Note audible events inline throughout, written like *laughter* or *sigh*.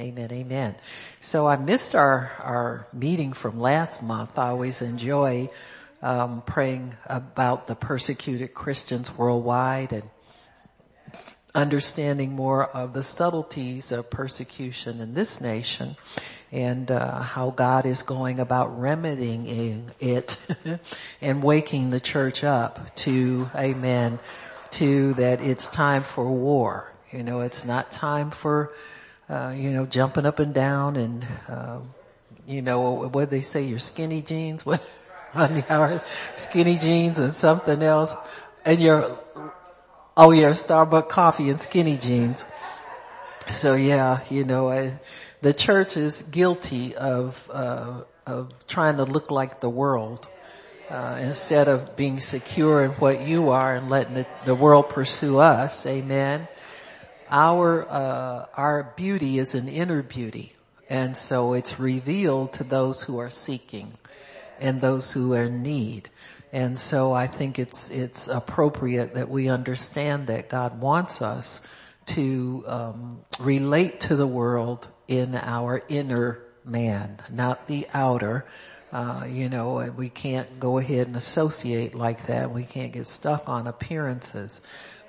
Amen. Amen. So I missed our, our meeting from last month. I always enjoy um, praying about the persecuted Christians worldwide and understanding more of the subtleties of persecution in this nation and uh, how God is going about remedying it *laughs* and waking the church up to, amen, to that it's time for war. You know, it's not time for, uh, you know, jumping up and down and, uh, you know, what they say, your skinny jeans, *laughs* what, on skinny jeans and something else, and your, oh yeah, Starbucks coffee and skinny jeans. So yeah, you know, I, the church is guilty of, uh, of trying to look like the world. Uh, instead of being secure in what you are and letting the, the world pursue us, amen. Our, uh, our beauty is an inner beauty. And so it's revealed to those who are seeking and those who are in need. And so I think it's, it's appropriate that we understand that God wants us to um, relate to the world in our inner man, not the outer. Uh, you know, we can't go ahead and associate like that. We can't get stuck on appearances.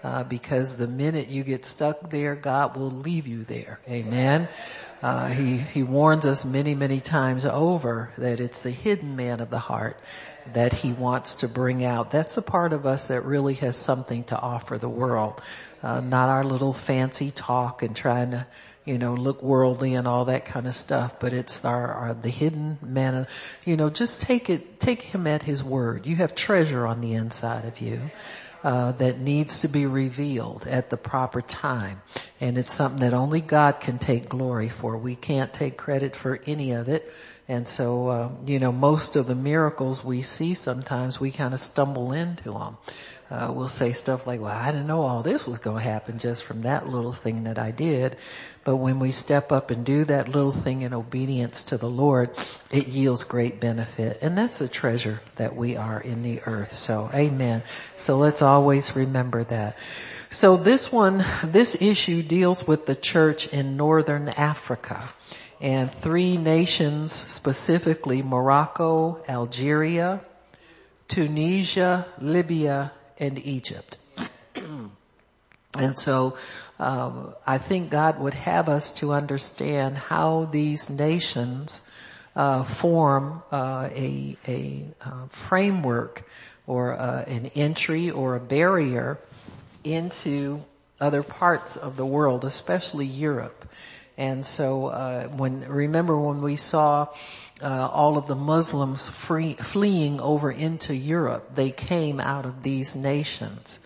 Uh, because the minute you get stuck there, God will leave you there. Amen. Uh, he he warns us many many times over that it's the hidden man of the heart that he wants to bring out. That's the part of us that really has something to offer the world, uh, not our little fancy talk and trying to you know, look worldly and all that kind of stuff, but it's our, our, the hidden manna. You know, just take it, take him at his word. You have treasure on the inside of you. Uh, that needs to be revealed at the proper time. And it's something that only God can take glory for. We can't take credit for any of it. And so, uh, you know, most of the miracles we see sometimes we kind of stumble into them uh, will say stuff like, well, I didn't know all this was going to happen just from that little thing that I did. But when we step up and do that little thing in obedience to the Lord, it yields great benefit. And that's a treasure that we are in the earth. So amen. So let's always remember that. So this one, this issue deals with the church in northern Africa and three nations specifically Morocco, Algeria, Tunisia, Libya, and Egypt. and so um, I think God would have us to understand how these nations uh, form uh, a, a uh, framework or uh, an entry or a barrier into other parts of the world, especially Europe. And so uh, when remember when we saw uh, all of the Muslims free, fleeing over into Europe. They came out of these nations.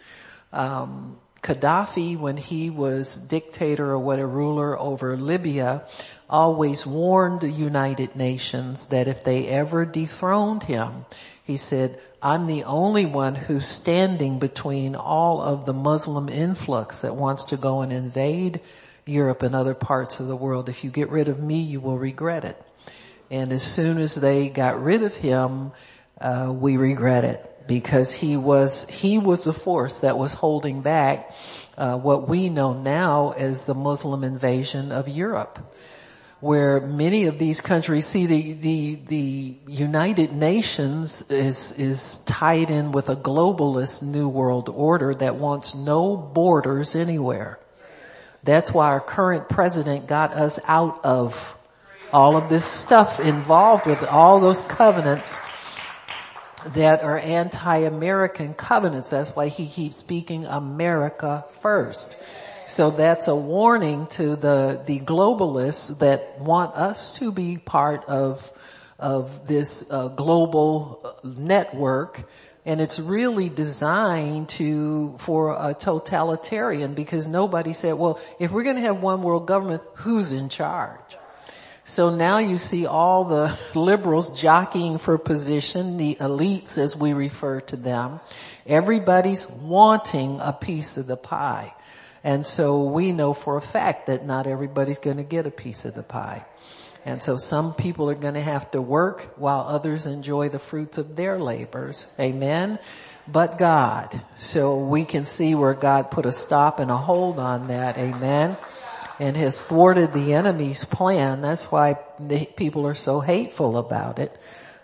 Um, Gaddafi, when he was dictator or what a ruler over Libya, always warned the United Nations that if they ever dethroned him, he said, I'm the only one who's standing between all of the Muslim influx that wants to go and invade Europe and other parts of the world. If you get rid of me, you will regret it. And as soon as they got rid of him, uh, we regret it because he was he was the force that was holding back uh, what we know now as the Muslim invasion of Europe, where many of these countries see the the the United Nations is is tied in with a globalist new world order that wants no borders anywhere. That's why our current president got us out of all of this stuff involved with all those covenants that are anti-American covenants. That's why he keeps speaking America first. So that's a warning to the, the globalists that want us to be part of, of this uh, global network. And it's really designed to, for a totalitarian because nobody said, well, if we're going to have one world government, who's in charge? So now you see all the *laughs* liberals jockeying for position, the elites as we refer to them. Everybody's wanting a piece of the pie. And so we know for a fact that not everybody's going to get a piece of the pie. And so some people are going to have to work while others enjoy the fruits of their labors. Amen. But God. So we can see where God put a stop and a hold on that. Amen. And has thwarted the enemy's plan. That's why people are so hateful about it.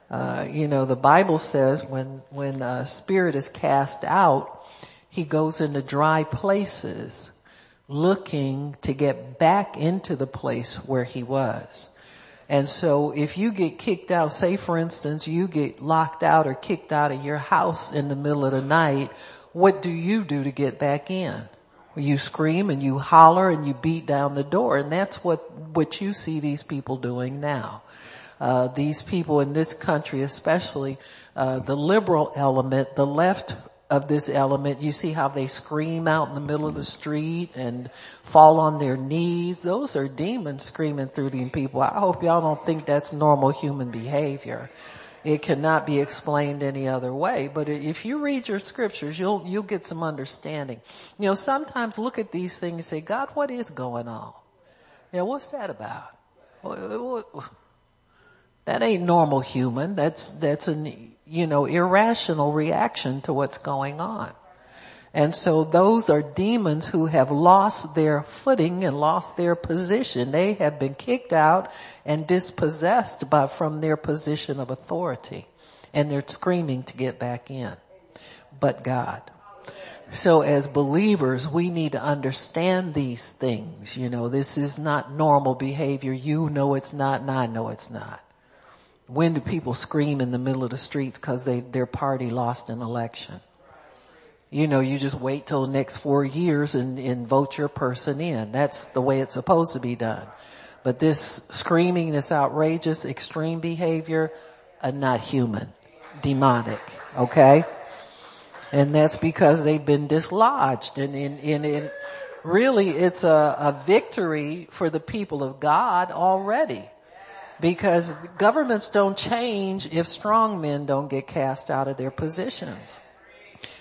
Uh, you know, the Bible says when, when a spirit is cast out, he goes into dry places looking to get back into the place where he was. And so if you get kicked out, say for instance, you get locked out or kicked out of your house in the middle of the night, what do you do to get back in? You scream and you holler and you beat down the door and that's what, what you see these people doing now. Uh, these people in this country, especially uh, the liberal element, the left of this element. You see how they scream out in the middle of the street and fall on their knees. Those are demons screaming through these people. I hope y'all don't think that's normal human behavior. It cannot be explained any other way. But if you read your scriptures, you'll, you'll get some understanding. You know, sometimes look at these things and say, God, what is going on? Know, what's that about? That ain't normal human. That's, that's an you know, irrational reaction to what's going on. And so those are demons who have lost their footing and lost their position. They have been kicked out and dispossessed by, from their position of authority. And they're screaming to get back in. But God. So as believers, we need to understand these things. You know, this is not normal behavior. You know it's not and I know it's not. When do people scream in the middle of the streets because they, their party lost an election? You know, you just wait till the next four years and, and vote your person in. That's the way it's supposed to be done. But this screaming, this outrageous, extreme behavior, uh, not human, demonic, okay? And that's because they've been dislodged and in, in, in really it's a, a victory for the people of God already because governments don't change if strong men don't get cast out of their positions.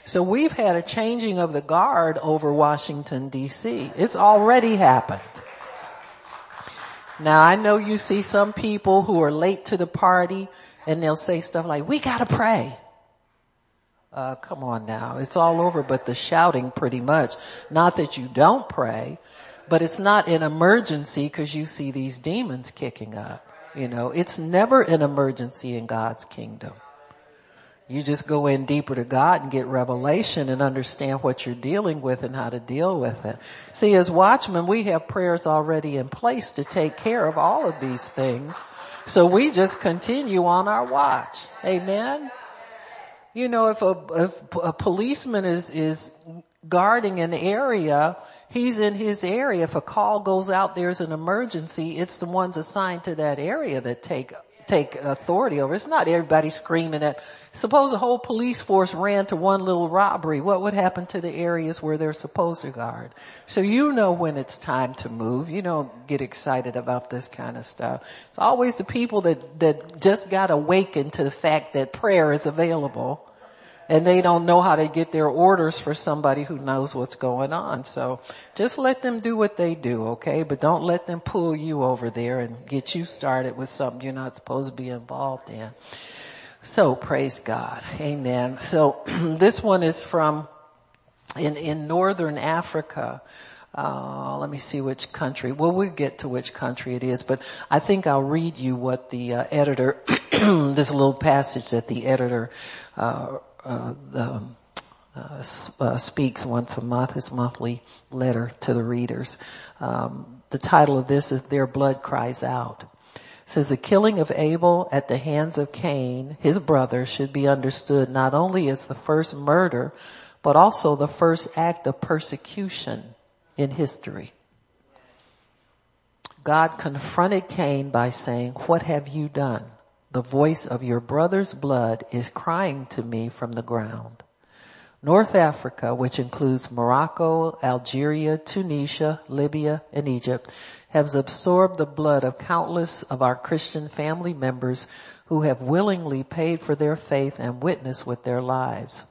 So we've had a changing of the guard over Washington DC. It's already happened. Now I know you see some people who are late to the party and they'll say stuff like, we gotta pray. Uh, come on now. It's all over but the shouting pretty much. Not that you don't pray, but it's not an emergency because you see these demons kicking up. You know, it's never an emergency in God's kingdom. You just go in deeper to God and get revelation and understand what you're dealing with and how to deal with it. See, as watchmen, we have prayers already in place to take care of all of these things. So we just continue on our watch. Amen. You know, if a, if a policeman is, is guarding an area, he's in his area. If a call goes out, there's an emergency, it's the ones assigned to that area that take take authority over. It's not everybody screaming at, suppose a whole police force ran to one little robbery. What would happen to the areas where they're supposed to guard? So you know when it's time to move. You don't get excited about this kind of stuff. It's always the people that, that just got awakened to the fact that prayer is available and they don't know how to get their orders for somebody who knows what's going on. So just let them do what they do, okay? But don't let them pull you over there and get you started with something you're not supposed to be involved in. So praise God. Amen. So *clears throat* this one is from in, in northern Africa. Uh, let me see which country. Well, we'll get to which country it is, but I think I'll read you what the uh, editor, *clears throat* this little passage that the editor uh, uh, the, uh, uh, speaks once a month, his monthly letter to the readers. Um, the title of this is Their Blood Cries Out. Says the killing of Abel at the hands of Cain, his brother, should be understood not only as the first murder, but also the first act of persecution in history. God confronted Cain by saying, what have you done? The voice of your brother's blood is crying to me from the ground. North Africa, which includes Morocco, Algeria, Tunisia, Libya, and Egypt, has absorbed the blood of countless of our Christian family members who have willingly paid for their faith and witnessed with their lives.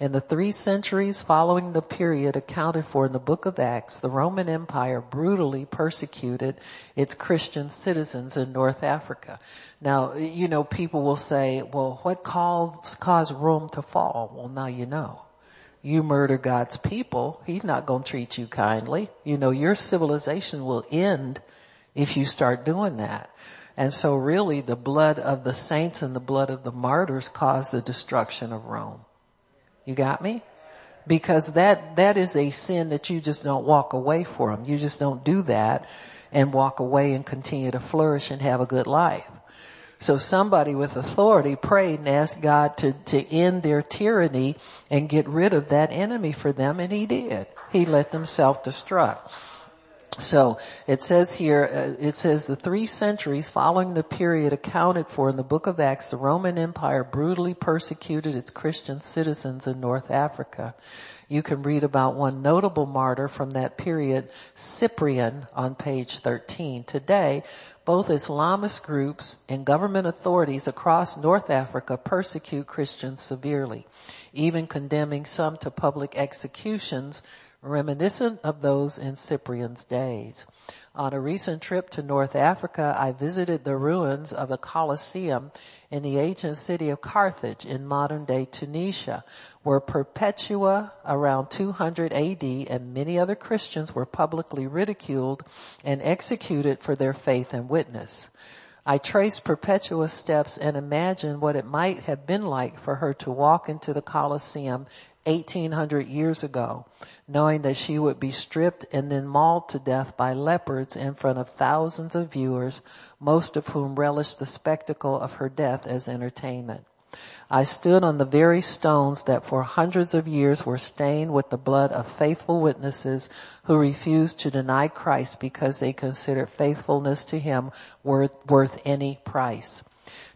In the three centuries following the period accounted for in the book of Acts, the Roman Empire brutally persecuted its Christian citizens in North Africa. Now, you know, people will say, well, what caused, caused Rome to fall? Well, now you know. you murder God's people, He's not going to treat you kindly. You know, your civilization will end if you start doing that. And so really the blood of the saints and the blood of the martyrs caused the destruction of Rome. You got me? Because that, that is a sin that you just don't walk away from. You just don't do that and walk away and continue to flourish and have a good life. So somebody with authority prayed and asked God to, to end their tyranny and get rid of that enemy for them and he did. He let them self-destruct. So it says here, uh, it says the three centuries following the period accounted for in the book of Acts, the Roman Empire brutally persecuted its Christian citizens in North Africa. You can read about one notable martyr from that period, Cyprian, on page 13. Today, both Islamist groups and government authorities across North Africa persecute Christians severely, even condemning some to public executions reminiscent of those in Cyprian's days. On a recent trip to North Africa, I visited the ruins of the Colosseum in the ancient city of Carthage in modern day Tunisia, where Perpetua around 200 AD and many other Christians were publicly ridiculed and executed for their faith and witness. I traced Perpetua's steps and imagined what it might have been like for her to walk into the Colosseum 1800 years ago, knowing that she would be stripped and then mauled to death by leopards in front of thousands of viewers, most of whom relished the spectacle of her death as entertainment. I stood on the very stones that for hundreds of years were stained with the blood of faithful witnesses who refused to deny Christ because they considered faithfulness to him worth, worth any price.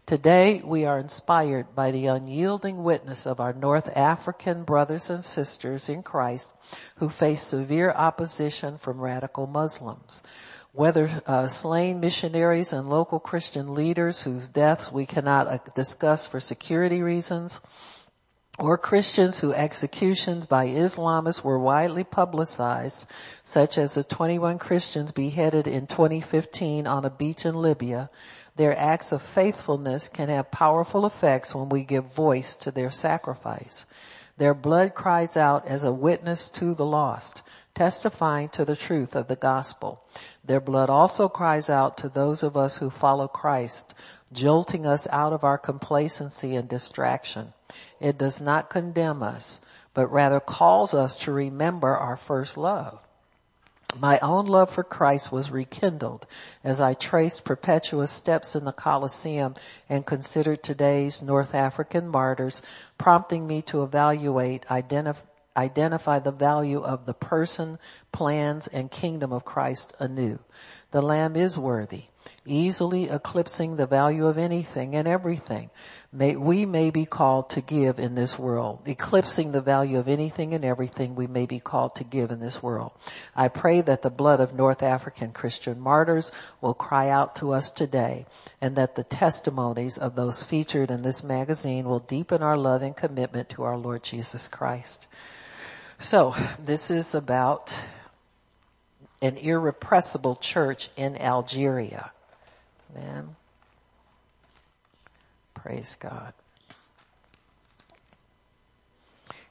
Today we are inspired by the unyielding witness of our North African brothers and sisters in Christ who face severe opposition from radical Muslims. Whether uh, slain missionaries and local Christian leaders whose deaths we cannot uh, discuss for security reasons, or Christians whose executions by Islamists were widely publicized, such as the 21 Christians beheaded in 2015 on a beach in Libya, their acts of faithfulness can have powerful effects when we give voice to their sacrifice. Their blood cries out as a witness to the lost, testifying to the truth of the gospel. Their blood also cries out to those of us who follow Christ, jolting us out of our complacency and distraction. It does not condemn us, but rather calls us to remember our first love. My own love for Christ was rekindled as I traced Perpetua's steps in the Colosseum and considered today's North African martyrs, prompting me to evaluate, identify, identify the value of the person, plans, and kingdom of Christ anew. The Lamb is worthy, easily eclipsing the value of anything and everything may, we may be called to give in this world, eclipsing the value of anything and everything we may be called to give in this world. I pray that the blood of North African Christian martyrs will cry out to us today and that the testimonies of those featured in this magazine will deepen our love and commitment to our Lord Jesus Christ. So this is about an irrepressible church in Algeria. Man. Praise God.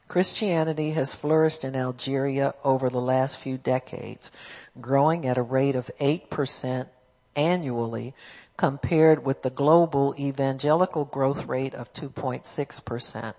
Christianity has flourished in Algeria over the last few decades, growing at a rate of 8% annually compared with the global evangelical growth rate of 2.6%.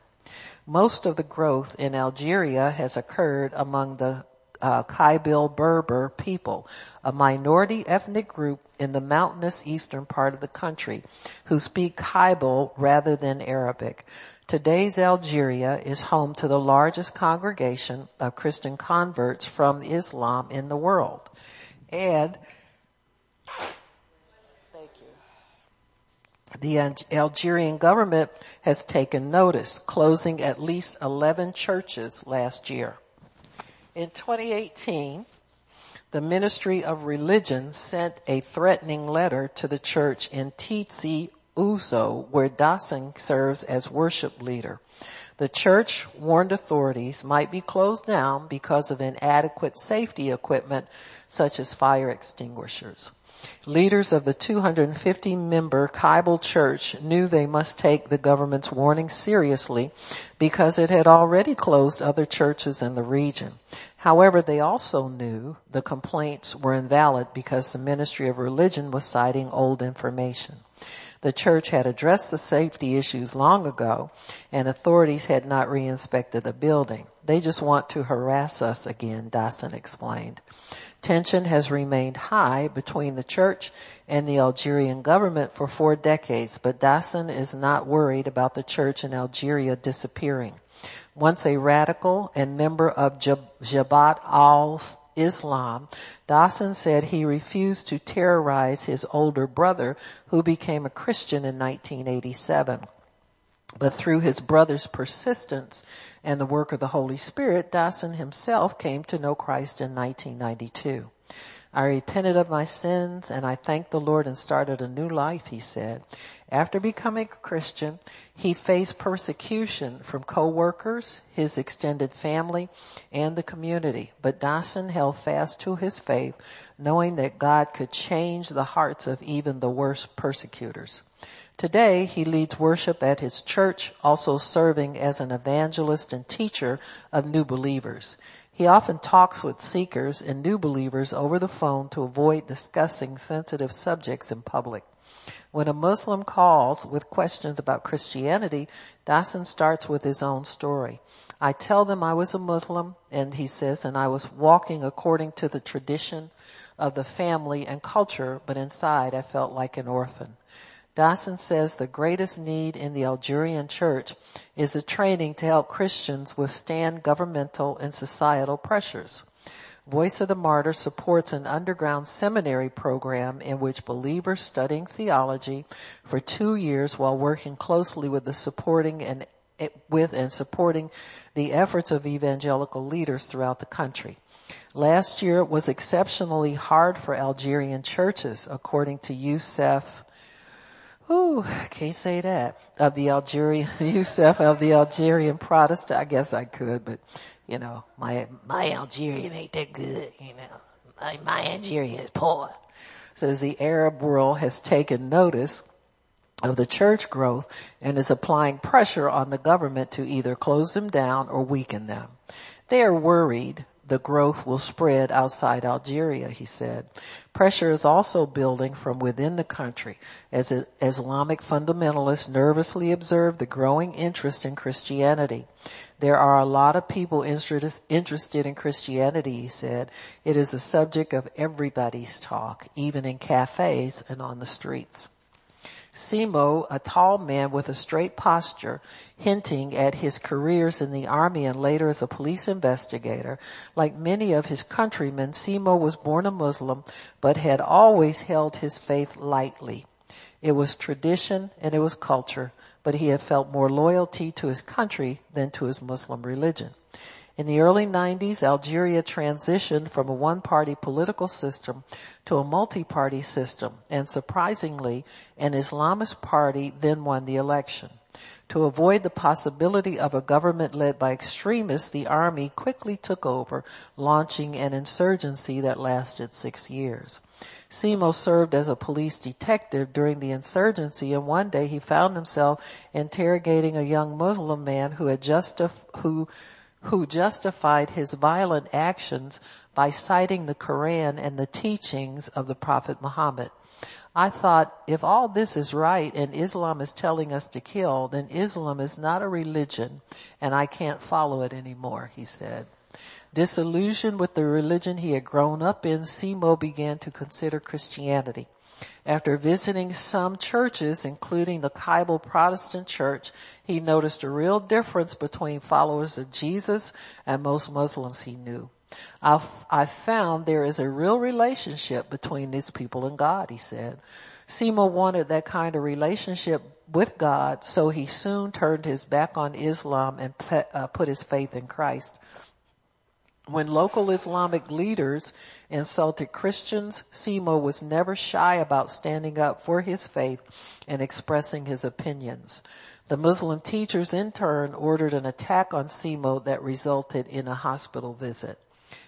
Most of the growth in Algeria has occurred among the uh, Berber people, a minority ethnic group in the mountainous eastern part of the country who speak Kabyle rather than Arabic. Today's Algeria is home to the largest congregation of Christian converts from Islam in the world. And the Algerian government has taken notice, closing at least 11 churches last year. In 2018, the Ministry of Religion sent a threatening letter to the church in Tizi Ouzou, where Dassen serves as worship leader. The church warned authorities might be closed down because of inadequate safety equipment such as fire extinguishers. Leaders of the 250 member Kabyle church knew they must take the government's warning seriously because it had already closed other churches in the region. However, they also knew the complaints were invalid because the Ministry of Religion was citing old information. The church had addressed the safety issues long ago and authorities had not reinspected the building. They just want to harass us again, Dassen explained. Tension has remained high between the church and the Algerian government for four decades, but Dassen is not worried about the church in Algeria disappearing. Once a radical and member of Jabhat al-Islam, Dassen said he refused to terrorize his older brother who became a Christian in 1987. But through his brother's persistence and the work of the Holy Spirit, Dassen himself came to know Christ in 1992. I repented of my sins and I thanked the Lord and started a new life, he said. After becoming a Christian, he faced persecution from co-workers, his extended family, and the community. But Dassen held fast to his faith, knowing that God could change the hearts of even the worst persecutors. Today, he leads worship at his church, also serving as an evangelist and teacher of new believers. He often talks with seekers and new believers over the phone to avoid discussing sensitive subjects in public. When a Muslim calls with questions about Christianity, Dassen starts with his own story. I tell them I was a Muslim and he says, and I was walking according to the tradition of the family and culture, but inside I felt like an orphan. Dassen says the greatest need in the Algerian church is a training to help Christians withstand governmental and societal pressures. Voice of the Martyr supports an underground seminary program in which believers studying theology for two years while working closely with the supporting and with and supporting the efforts of evangelical leaders throughout the country. Last year was exceptionally hard for Algerian churches, according to Youssef Ooh, can't say that. Of the Algerian, *laughs* Youssef of the Algerian Protestant, I guess I could, but you know, my, my Algerian ain't that good, you know. My, my Algerian is poor. Says the Arab world has taken notice of the church growth and is applying pressure on the government to either close them down or weaken them. They are worried the growth will spread outside Algeria, he said. Pressure is also building from within the country as Islamic fundamentalists nervously observe the growing interest in Christianity. There are a lot of people interested in Christianity, he said. It is a subject of everybody's talk, even in cafes and on the streets. Simo, a tall man with a straight posture, hinting at his careers in the army and later as a police investigator. Like many of his countrymen, Simo was born a Muslim, but had always held his faith lightly. It was tradition and it was culture, but he had felt more loyalty to his country than to his Muslim religion. In the early 90s, Algeria transitioned from a one-party political system to a multi-party system, and surprisingly, an Islamist party then won the election. To avoid the possibility of a government led by extremists, the army quickly took over, launching an insurgency that lasted six years. Simo served as a police detective during the insurgency and one day he found himself interrogating a young Muslim man who had just, who who justified his violent actions by citing the Quran and the teachings of the Prophet Muhammad. I thought, if all this is right and Islam is telling us to kill, then Islam is not a religion and I can't follow it anymore, he said. Disillusioned with the religion he had grown up in, Simo began to consider Christianity. After visiting some churches, including the Kabyle Protestant Church, he noticed a real difference between followers of Jesus and most Muslims he knew. I, I found there is a real relationship between these people and God, he said. Simo wanted that kind of relationship with God, so he soon turned his back on Islam and uh, put his faith in Christ. When local Islamic leaders insulted Christians, Simo was never shy about standing up for his faith and expressing his opinions. The Muslim teachers in turn ordered an attack on Simo that resulted in a hospital visit.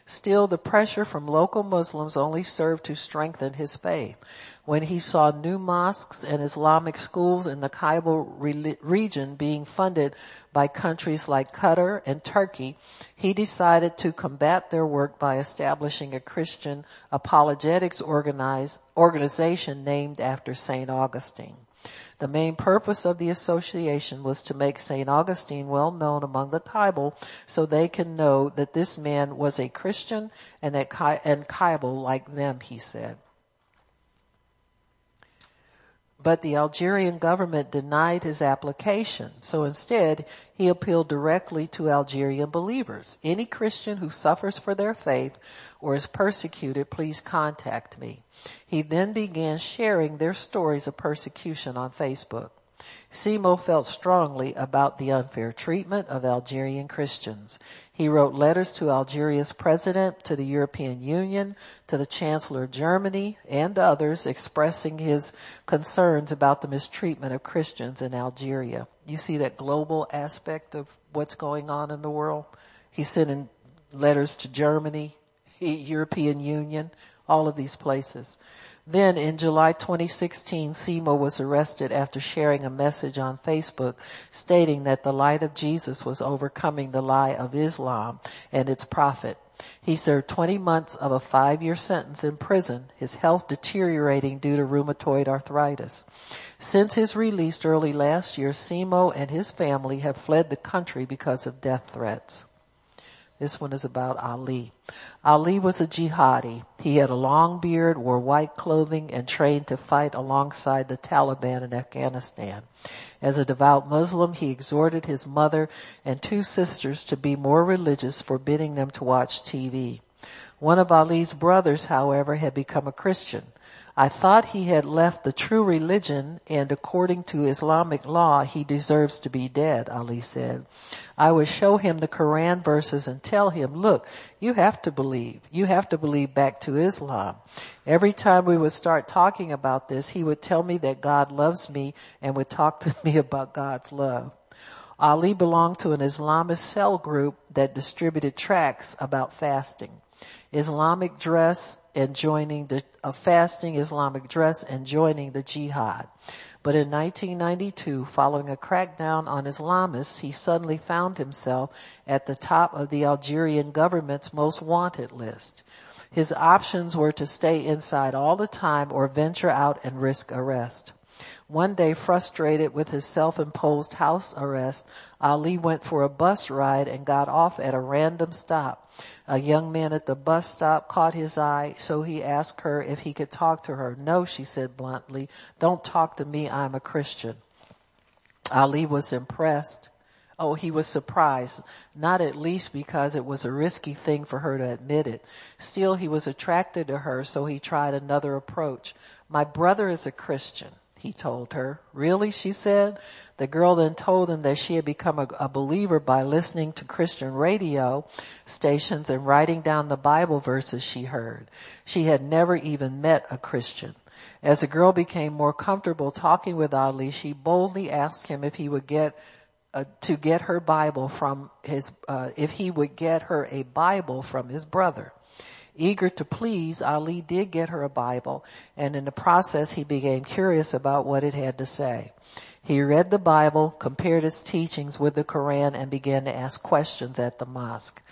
Still, the pressure from local Muslims only served to strengthen his faith. When he saw new mosques and Islamic schools in the Kabyle re- region being funded by countries like Qatar and Turkey, he decided to combat their work by establishing a Christian apologetics organization named after St. Augustine. The main purpose of the association was to make St. Augustine well known among the Kabyle so they can know that this man was a Christian and that and like them, he said. But the Algerian government denied his application, so instead he appealed directly to Algerian believers. Any Christian who suffers for their faith or is persecuted, please contact me. He then began sharing their stories of persecution on Facebook. Simo felt strongly about the unfair treatment of Algerian Christians. He wrote letters to Algeria's president, to the European Union, to the Chancellor of Germany, and others expressing his concerns about the mistreatment of Christians in Algeria. You see that global aspect of what's going on in the world? He's sending letters to Germany, *laughs* European Union, all of these places. Then in July 2016, Simo was arrested after sharing a message on Facebook stating that the light of Jesus was overcoming the lie of Islam and its prophet. He served 20 months of a five year sentence in prison, his health deteriorating due to rheumatoid arthritis. Since his release early last year, Simo and his family have fled the country because of death threats. This one is about Ali. Ali was a jihadi. He had a long beard, wore white clothing, and trained to fight alongside the Taliban in Afghanistan. As a devout Muslim, he exhorted his mother and two sisters to be more religious, forbidding them to watch TV. One of Ali's brothers, however, had become a Christian. I thought he had left the true religion and according to Islamic law, he deserves to be dead, Ali said. I would show him the Quran verses and tell him, look, you have to believe. You have to believe back to Islam. Every time we would start talking about this, he would tell me that God loves me and would talk to *laughs* me about God's love. Ali belonged to an Islamist cell group that distributed tracts about fasting. Islamic dress and joining the uh, fasting Islamic dress and joining the jihad. But in 1992, following a crackdown on Islamists, he suddenly found himself at the top of the Algerian government's most wanted list. His options were to stay inside all the time or venture out and risk arrest. One day, frustrated with his self-imposed house arrest, Ali went for a bus ride and got off at a random stop. A young man at the bus stop caught his eye, so he asked her if he could talk to her. No, she said bluntly, don't talk to me, I'm a Christian. Ali was impressed. Oh, he was surprised, not at least because it was a risky thing for her to admit it. Still, he was attracted to her, so he tried another approach. My brother is a Christian he told her. Really? She said. The girl then told him that she had become a, a, believer by listening to Christian radio stations and writing down the Bible verses she heard. She had never even met a Christian. As the girl became more comfortable talking with Ali, she boldly asked him if he would get uh, to get her Bible from his, uh, if he would get her a Bible from his brother. Eager to please, Ali did get her a Bible, and in the process he became curious about what it had to say. He read the Bible, compared its teachings with the Quran, and began to ask questions at the mosque.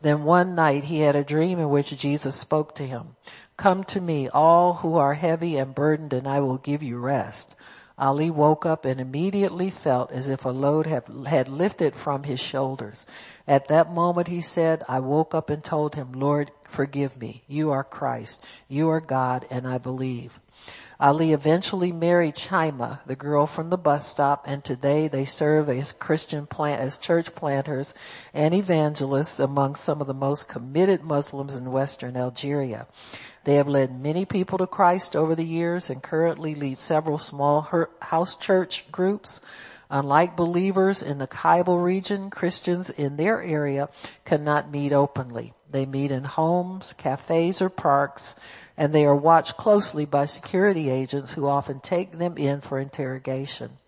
Then one night he had a dream in which Jesus spoke to him. Come to me, all who are heavy and burdened, and I will give you rest. Ali woke up and immediately felt as if a load had lifted from his shoulders. At that moment he said, I woke up and told him, Lord, forgive me. You are Christ. You are God and I believe. Ali eventually married Chaima, the girl from the bus stop, and today they serve as Christian plant, as church planters and evangelists among some of the most committed Muslims in Western Algeria. They have led many people to Christ over the years and currently lead several small house church groups. Unlike believers in the Kabyle region, Christians in their area cannot meet openly. They meet in homes, cafes, or parks, and they are watched closely by security agents who often take them in for interrogation.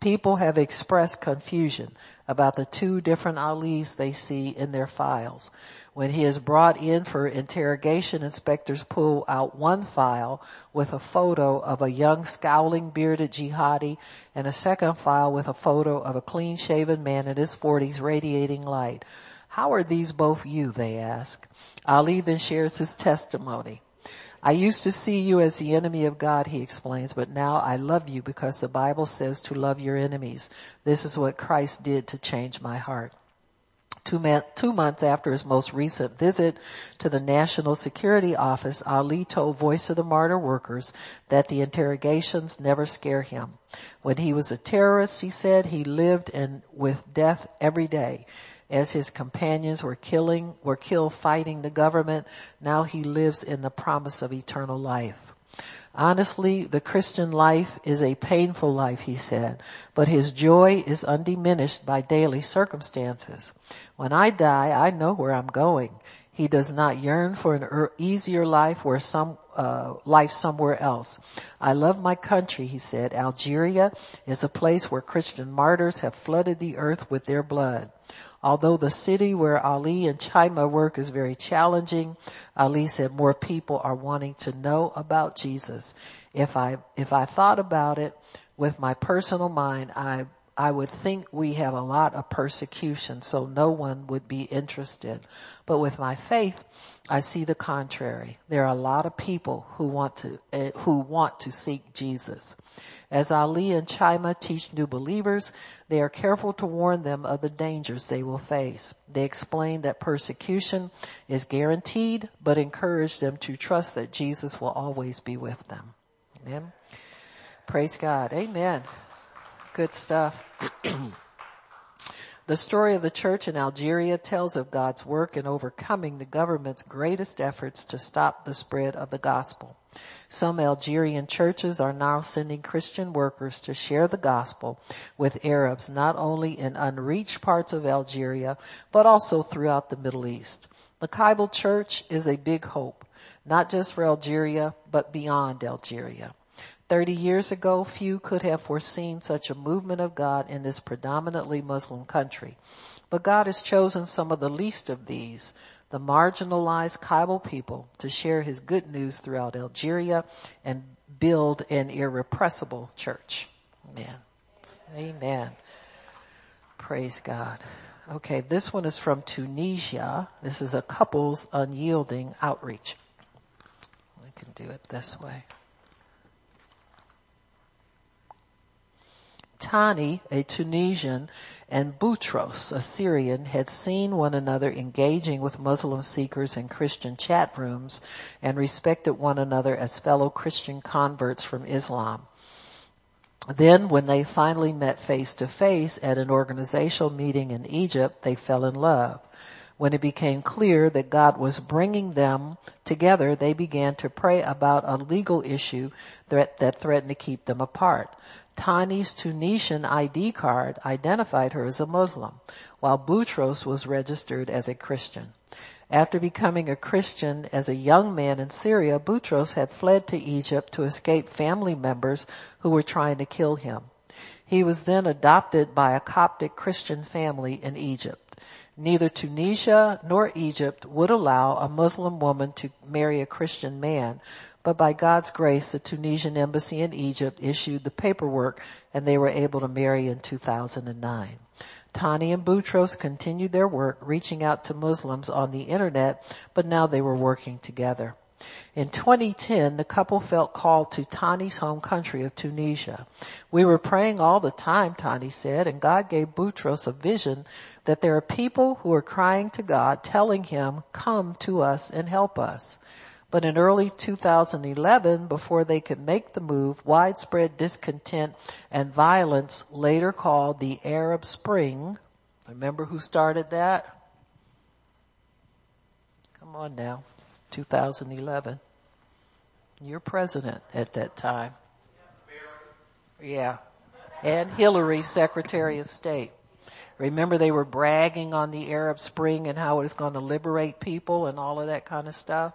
People have expressed confusion about the two different Alis they see in their files. When he is brought in for interrogation, inspectors pull out one file with a photo of a young scowling bearded jihadi and a second file with a photo of a clean shaven man in his forties radiating light. How are these both you? They ask. Ali then shares his testimony. I used to see you as the enemy of God, he explains, but now I love you because the Bible says to love your enemies. This is what Christ did to change my heart. Two, man, two, months after his most recent visit to the National Security Office, Ali told Voice of the Martyr workers that the interrogations never scare him. When he was a terrorist, he said he lived in, with death every day. As his companions were killing, were killed fighting the government, now he lives in the promise of eternal life. Honestly, the Christian life is a painful life, he said, but his joy is undiminished by daily circumstances. When I die, I know where I'm going. He does not yearn for an er- easier life where some, uh, life somewhere else. I love my country, he said. Algeria is a place where Christian martyrs have flooded the earth with their blood. Although the city where Ali and Chima work is very challenging, Ali said more people are wanting to know about Jesus. If I, if I thought about it with my personal mind, I, I would think we have a lot of persecution, so no one would be interested. But with my faith, I see the contrary. There are a lot of people who want to, uh, who want to seek Jesus. As Ali and Chima teach new believers, they are careful to warn them of the dangers they will face. They explain that persecution is guaranteed, but encourage them to trust that Jesus will always be with them. Amen. Praise God. Amen. Good stuff. The story of the church in Algeria tells of God's work in overcoming the government's greatest efforts to stop the spread of the gospel. Some Algerian churches are now sending Christian workers to share the gospel with Arabs not only in unreached parts of Algeria, but also throughout the Middle East. The Kabyle Church is a big hope, not just for Algeria, but beyond Algeria. Thirty years ago, few could have foreseen such a movement of God in this predominantly Muslim country. But God has chosen some of the least of these, the marginalized Kabyle people, to share his good news throughout Algeria and build an irrepressible church. Amen. Amen. Praise God. Okay, this one is from Tunisia. This is a couple's unyielding outreach. We can do it this way. Tani, a Tunisian, and Boutros, a Syrian, had seen one another engaging with Muslim seekers in Christian chat rooms and respected one another as fellow Christian converts from Islam. Then when they finally met face to face at an organizational meeting in Egypt, they fell in love. When it became clear that God was bringing them together, they began to pray about a legal issue that, that threatened to keep them apart. Tani's Tunisian ID card identified her as a Muslim, while Boutros was registered as a Christian. After becoming a Christian as a young man in Syria, Boutros had fled to Egypt to escape family members who were trying to kill him. He was then adopted by a Coptic Christian family in Egypt. Neither Tunisia nor Egypt would allow a Muslim woman to marry a Christian man, but by God's grace, the Tunisian embassy in Egypt issued the paperwork and they were able to marry in 2009. Tani and Boutros continued their work reaching out to Muslims on the internet, but now they were working together. In 2010, the couple felt called to Tani's home country of Tunisia. We were praying all the time, Tani said, and God gave Boutros a vision that there are people who are crying to God, telling him, come to us and help us. But in early 2011, before they could make the move, widespread discontent and violence, later called the Arab Spring, remember who started that? Come on now, 2011. You're president at that time. Yeah. And Hillary, Secretary of State. Remember they were bragging on the Arab Spring and how it was going to liberate people and all of that kind of stuff?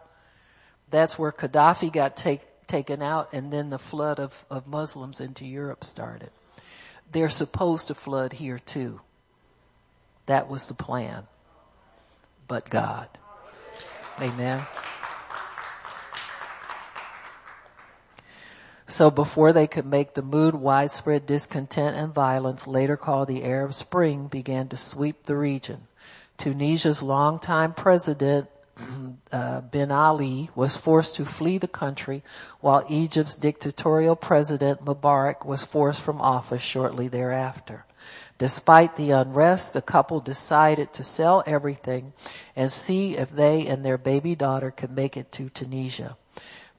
That's where Gaddafi got take, taken out and then the flood of, of Muslims into Europe started. they're supposed to flood here too. That was the plan. But God. Amen. So before they could make the mood, widespread discontent and violence, later called the Arab Spring, began to sweep the region. Tunisia's longtime president, uh, Ben Ali, was forced to flee the country, while Egypt's dictatorial president, Mubarak, was forced from office shortly thereafter. Despite the unrest, the couple decided to sell everything and see if they and their baby daughter could make it to Tunisia.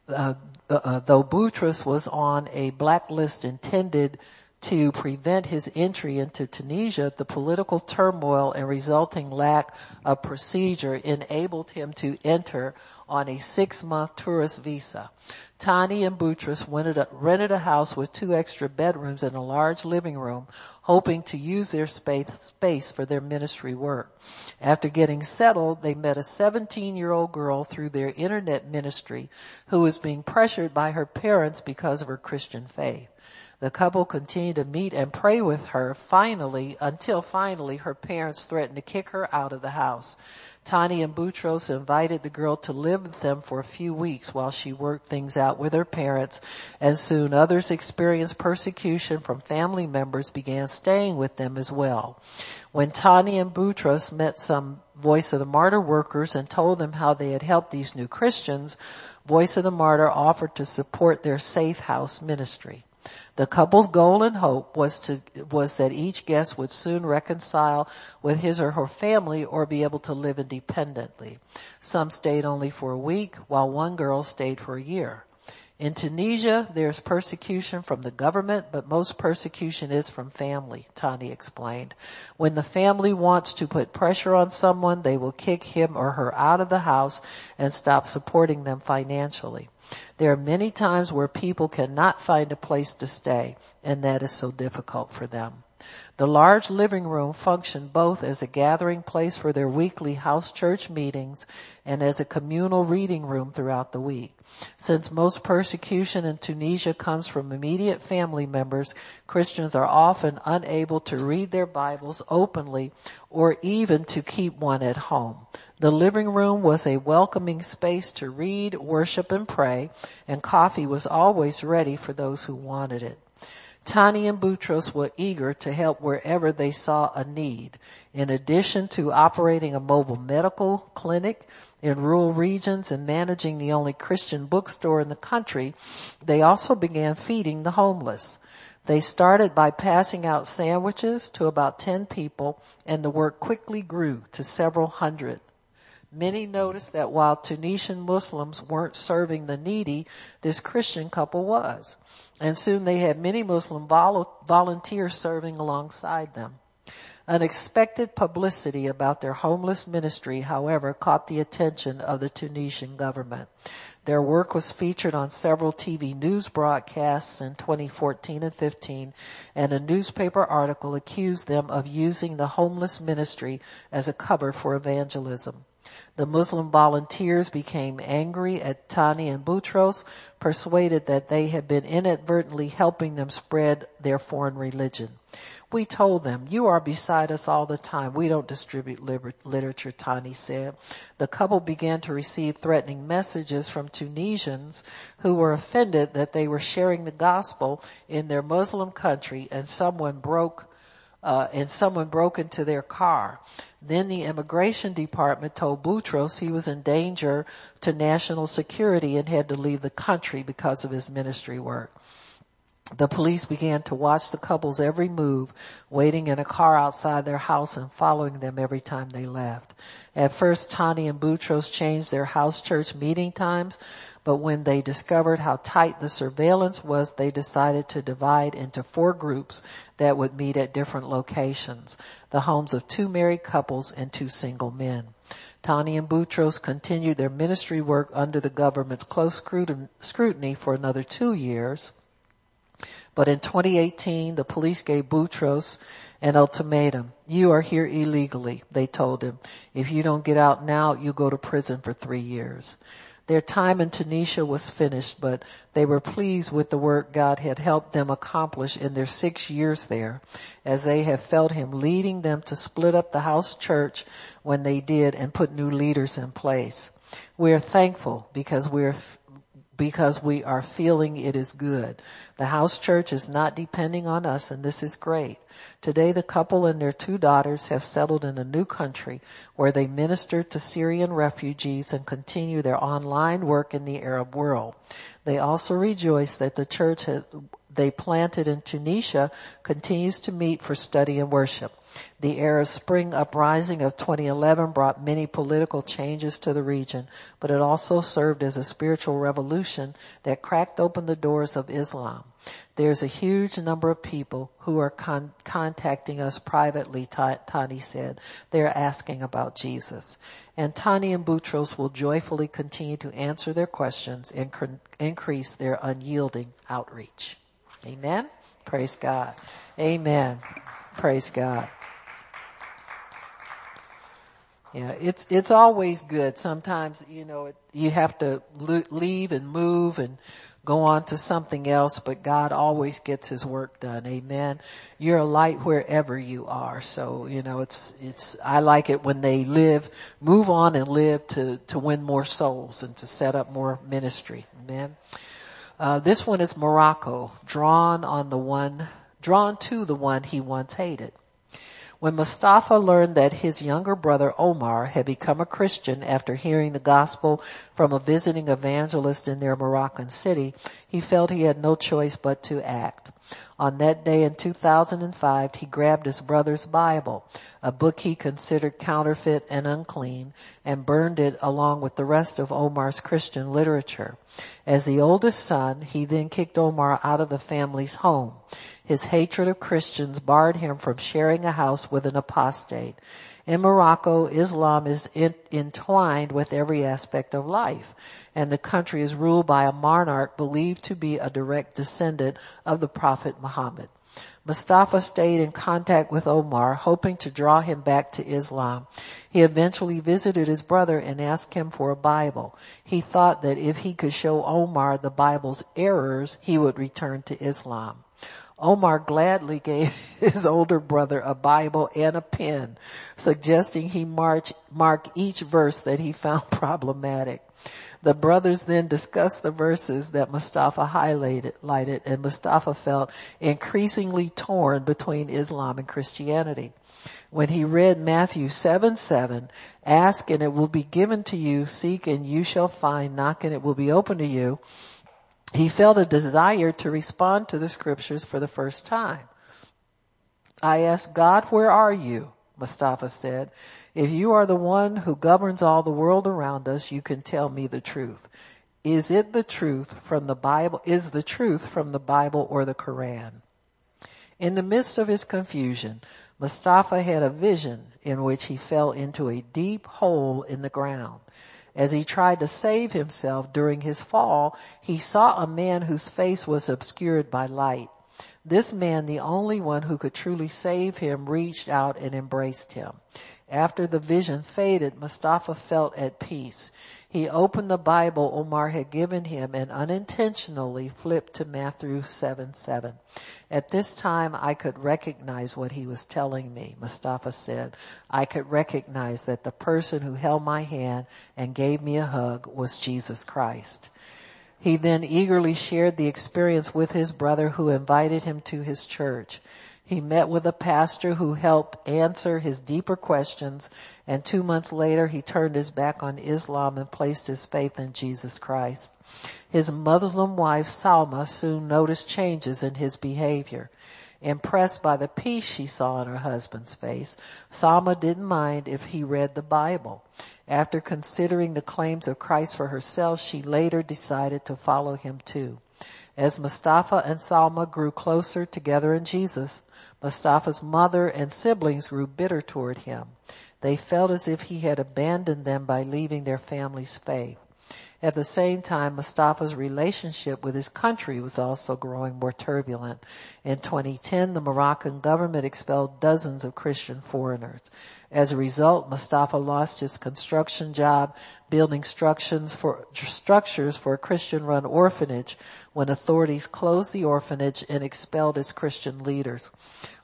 Uh, uh, though Boutros was on a blacklist intended to prevent his entry into Tunisia, the political turmoil and resulting lack of procedure enabled him to enter on a six-month tourist visa. Tani and Boutros a, rented a house with two extra bedrooms and a large living room, hoping to use their space, space for their ministry work. After getting settled, they met a 17-year-old girl through their internet ministry who was being pressured by her parents because of her Christian faith. The couple continued to meet and pray with her finally, until finally her parents threatened to kick her out of the house. Tani and Boutros invited the girl to live with them for a few weeks while she worked things out with her parents and soon others experienced persecution from family members began staying with them as well. When Tani and Boutros met some Voice of the Martyr workers and told them how they had helped these new Christians, Voice of the Martyr offered to support their safe house ministry. The couple's goal and hope was to, was that each guest would soon reconcile with his or her family or be able to live independently. Some stayed only for a week while one girl stayed for a year. In Tunisia, there's persecution from the government, but most persecution is from family, Tani explained. When the family wants to put pressure on someone, they will kick him or her out of the house and stop supporting them financially. There are many times where people cannot find a place to stay, and that is so difficult for them. The large living room functioned both as a gathering place for their weekly house church meetings and as a communal reading room throughout the week. Since most persecution in Tunisia comes from immediate family members, Christians are often unable to read their Bibles openly or even to keep one at home. The living room was a welcoming space to read, worship, and pray, and coffee was always ready for those who wanted it. Tani and Boutros were eager to help wherever they saw a need. In addition to operating a mobile medical clinic in rural regions and managing the only Christian bookstore in the country, they also began feeding the homeless. They started by passing out sandwiches to about 10 people and the work quickly grew to several hundred. Many noticed that while Tunisian Muslims weren't serving the needy, this Christian couple was. And soon they had many Muslim vol- volunteers serving alongside them. Unexpected publicity about their homeless ministry, however, caught the attention of the Tunisian government. Their work was featured on several TV news broadcasts in 2014 and 15, and a newspaper article accused them of using the homeless ministry as a cover for evangelism. The Muslim volunteers became angry at Tani and Boutros, persuaded that they had been inadvertently helping them spread their foreign religion. We told them, you are beside us all the time. We don't distribute liber- literature, Tani said. The couple began to receive threatening messages from Tunisians who were offended that they were sharing the gospel in their Muslim country and someone broke uh, and someone broke into their car. Then the immigration department told Boutros he was in danger to national security and had to leave the country because of his ministry work. The police began to watch the couple's every move, waiting in a car outside their house and following them every time they left. At first, Tani and Boutros changed their house church meeting times, but when they discovered how tight the surveillance was, they decided to divide into four groups that would meet at different locations. The homes of two married couples and two single men. Tani and Boutros continued their ministry work under the government's close scrutiny for another two years. But in 2018, the police gave Boutros an ultimatum. You are here illegally, they told him. If you don't get out now, you go to prison for three years. Their time in Tunisia was finished, but they were pleased with the work God had helped them accomplish in their six years there, as they have felt Him leading them to split up the house church when they did and put new leaders in place. We are thankful because we're because we are feeling it is good. The house church is not depending on us and this is great. Today the couple and their two daughters have settled in a new country where they minister to Syrian refugees and continue their online work in the Arab world. They also rejoice that the church has, they planted in Tunisia continues to meet for study and worship. The Arab Spring uprising of 2011 brought many political changes to the region, but it also served as a spiritual revolution that cracked open the doors of Islam. There's a huge number of people who are con- contacting us privately, Tani said. They're asking about Jesus. And Tani and Boutros will joyfully continue to answer their questions and cr- increase their unyielding outreach. Amen. Praise God. Amen. Praise God. Yeah, it's, it's always good. Sometimes, you know, it, you have to leave and move and go on to something else, but God always gets his work done. Amen. You're a light wherever you are. So, you know, it's, it's, I like it when they live, move on and live to, to win more souls and to set up more ministry. Amen. Uh, this one is Morocco, drawn on the one, drawn to the one he once hated. When Mustafa learned that his younger brother Omar had become a Christian after hearing the gospel from a visiting evangelist in their Moroccan city, he felt he had no choice but to act. On that day in 2005, he grabbed his brother's Bible, a book he considered counterfeit and unclean, and burned it along with the rest of Omar's Christian literature. As the oldest son, he then kicked Omar out of the family's home. His hatred of Christians barred him from sharing a house with an apostate. In Morocco, Islam is entwined with every aspect of life, and the country is ruled by a monarch believed to be a direct descendant of the Prophet Muhammad. Mustafa stayed in contact with Omar, hoping to draw him back to Islam. He eventually visited his brother and asked him for a Bible. He thought that if he could show Omar the Bible's errors, he would return to Islam. Omar gladly gave *laughs* his older brother a Bible and a pen, suggesting he march, mark each verse that he found *laughs* problematic. The brothers then discussed the verses that Mustafa highlighted and Mustafa felt increasingly torn between Islam and Christianity. When he read Matthew 7, 7, ask and it will be given to you, seek and you shall find, knock and it will be open to you, he felt a desire to respond to the scriptures for the first time. I asked God, where are you? Mustafa said. If you are the one who governs all the world around us, you can tell me the truth. Is it the truth from the Bible? Is the truth from the Bible or the Quran? In the midst of his confusion, Mustafa had a vision in which he fell into a deep hole in the ground. As he tried to save himself during his fall, he saw a man whose face was obscured by light. This man, the only one who could truly save him, reached out and embraced him. After the vision faded, Mustafa felt at peace. He opened the Bible Omar had given him and unintentionally flipped to Matthew 7, 7. At this time I could recognize what he was telling me, Mustafa said. I could recognize that the person who held my hand and gave me a hug was Jesus Christ. He then eagerly shared the experience with his brother who invited him to his church. He met with a pastor who helped answer his deeper questions and two months later he turned his back on Islam and placed his faith in Jesus Christ. His Muslim wife Salma soon noticed changes in his behavior. Impressed by the peace she saw in her husband's face, Salma didn't mind if he read the Bible. After considering the claims of Christ for herself, she later decided to follow him too. As Mustafa and Salma grew closer together in Jesus, Mustafa's mother and siblings grew bitter toward him. They felt as if he had abandoned them by leaving their family's faith. At the same time, Mustafa's relationship with his country was also growing more turbulent. In 2010, the Moroccan government expelled dozens of Christian foreigners. As a result, Mustafa lost his construction job building structures for, structures for a Christian-run orphanage when authorities closed the orphanage and expelled its Christian leaders.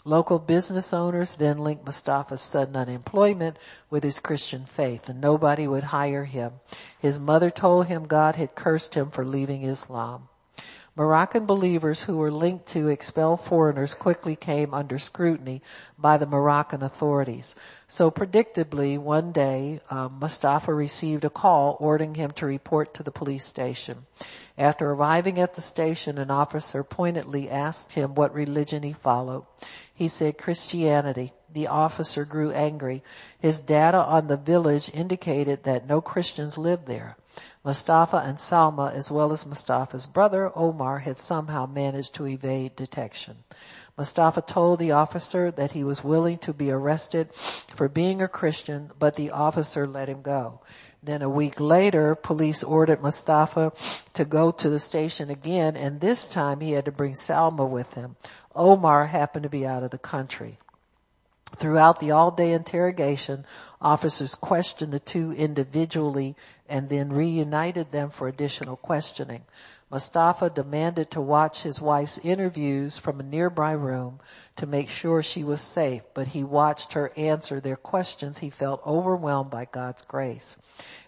Local business owners then linked Mustafa's sudden unemployment with his Christian faith and nobody would hire him. His mother told him God had cursed him for leaving Islam. Moroccan believers who were linked to expel foreigners quickly came under scrutiny by the Moroccan authorities. So predictably, one day, um, Mustafa received a call ordering him to report to the police station. After arriving at the station, an officer pointedly asked him what religion he followed. He said Christianity. The officer grew angry. His data on the village indicated that no Christians lived there. Mustafa and Salma, as well as Mustafa's brother Omar, had somehow managed to evade detection. Mustafa told the officer that he was willing to be arrested for being a Christian, but the officer let him go. Then a week later, police ordered Mustafa to go to the station again, and this time he had to bring Salma with him. Omar happened to be out of the country. Throughout the all-day interrogation, officers questioned the two individually and then reunited them for additional questioning. Mustafa demanded to watch his wife's interviews from a nearby room to make sure she was safe, but he watched her answer their questions. He felt overwhelmed by God's grace.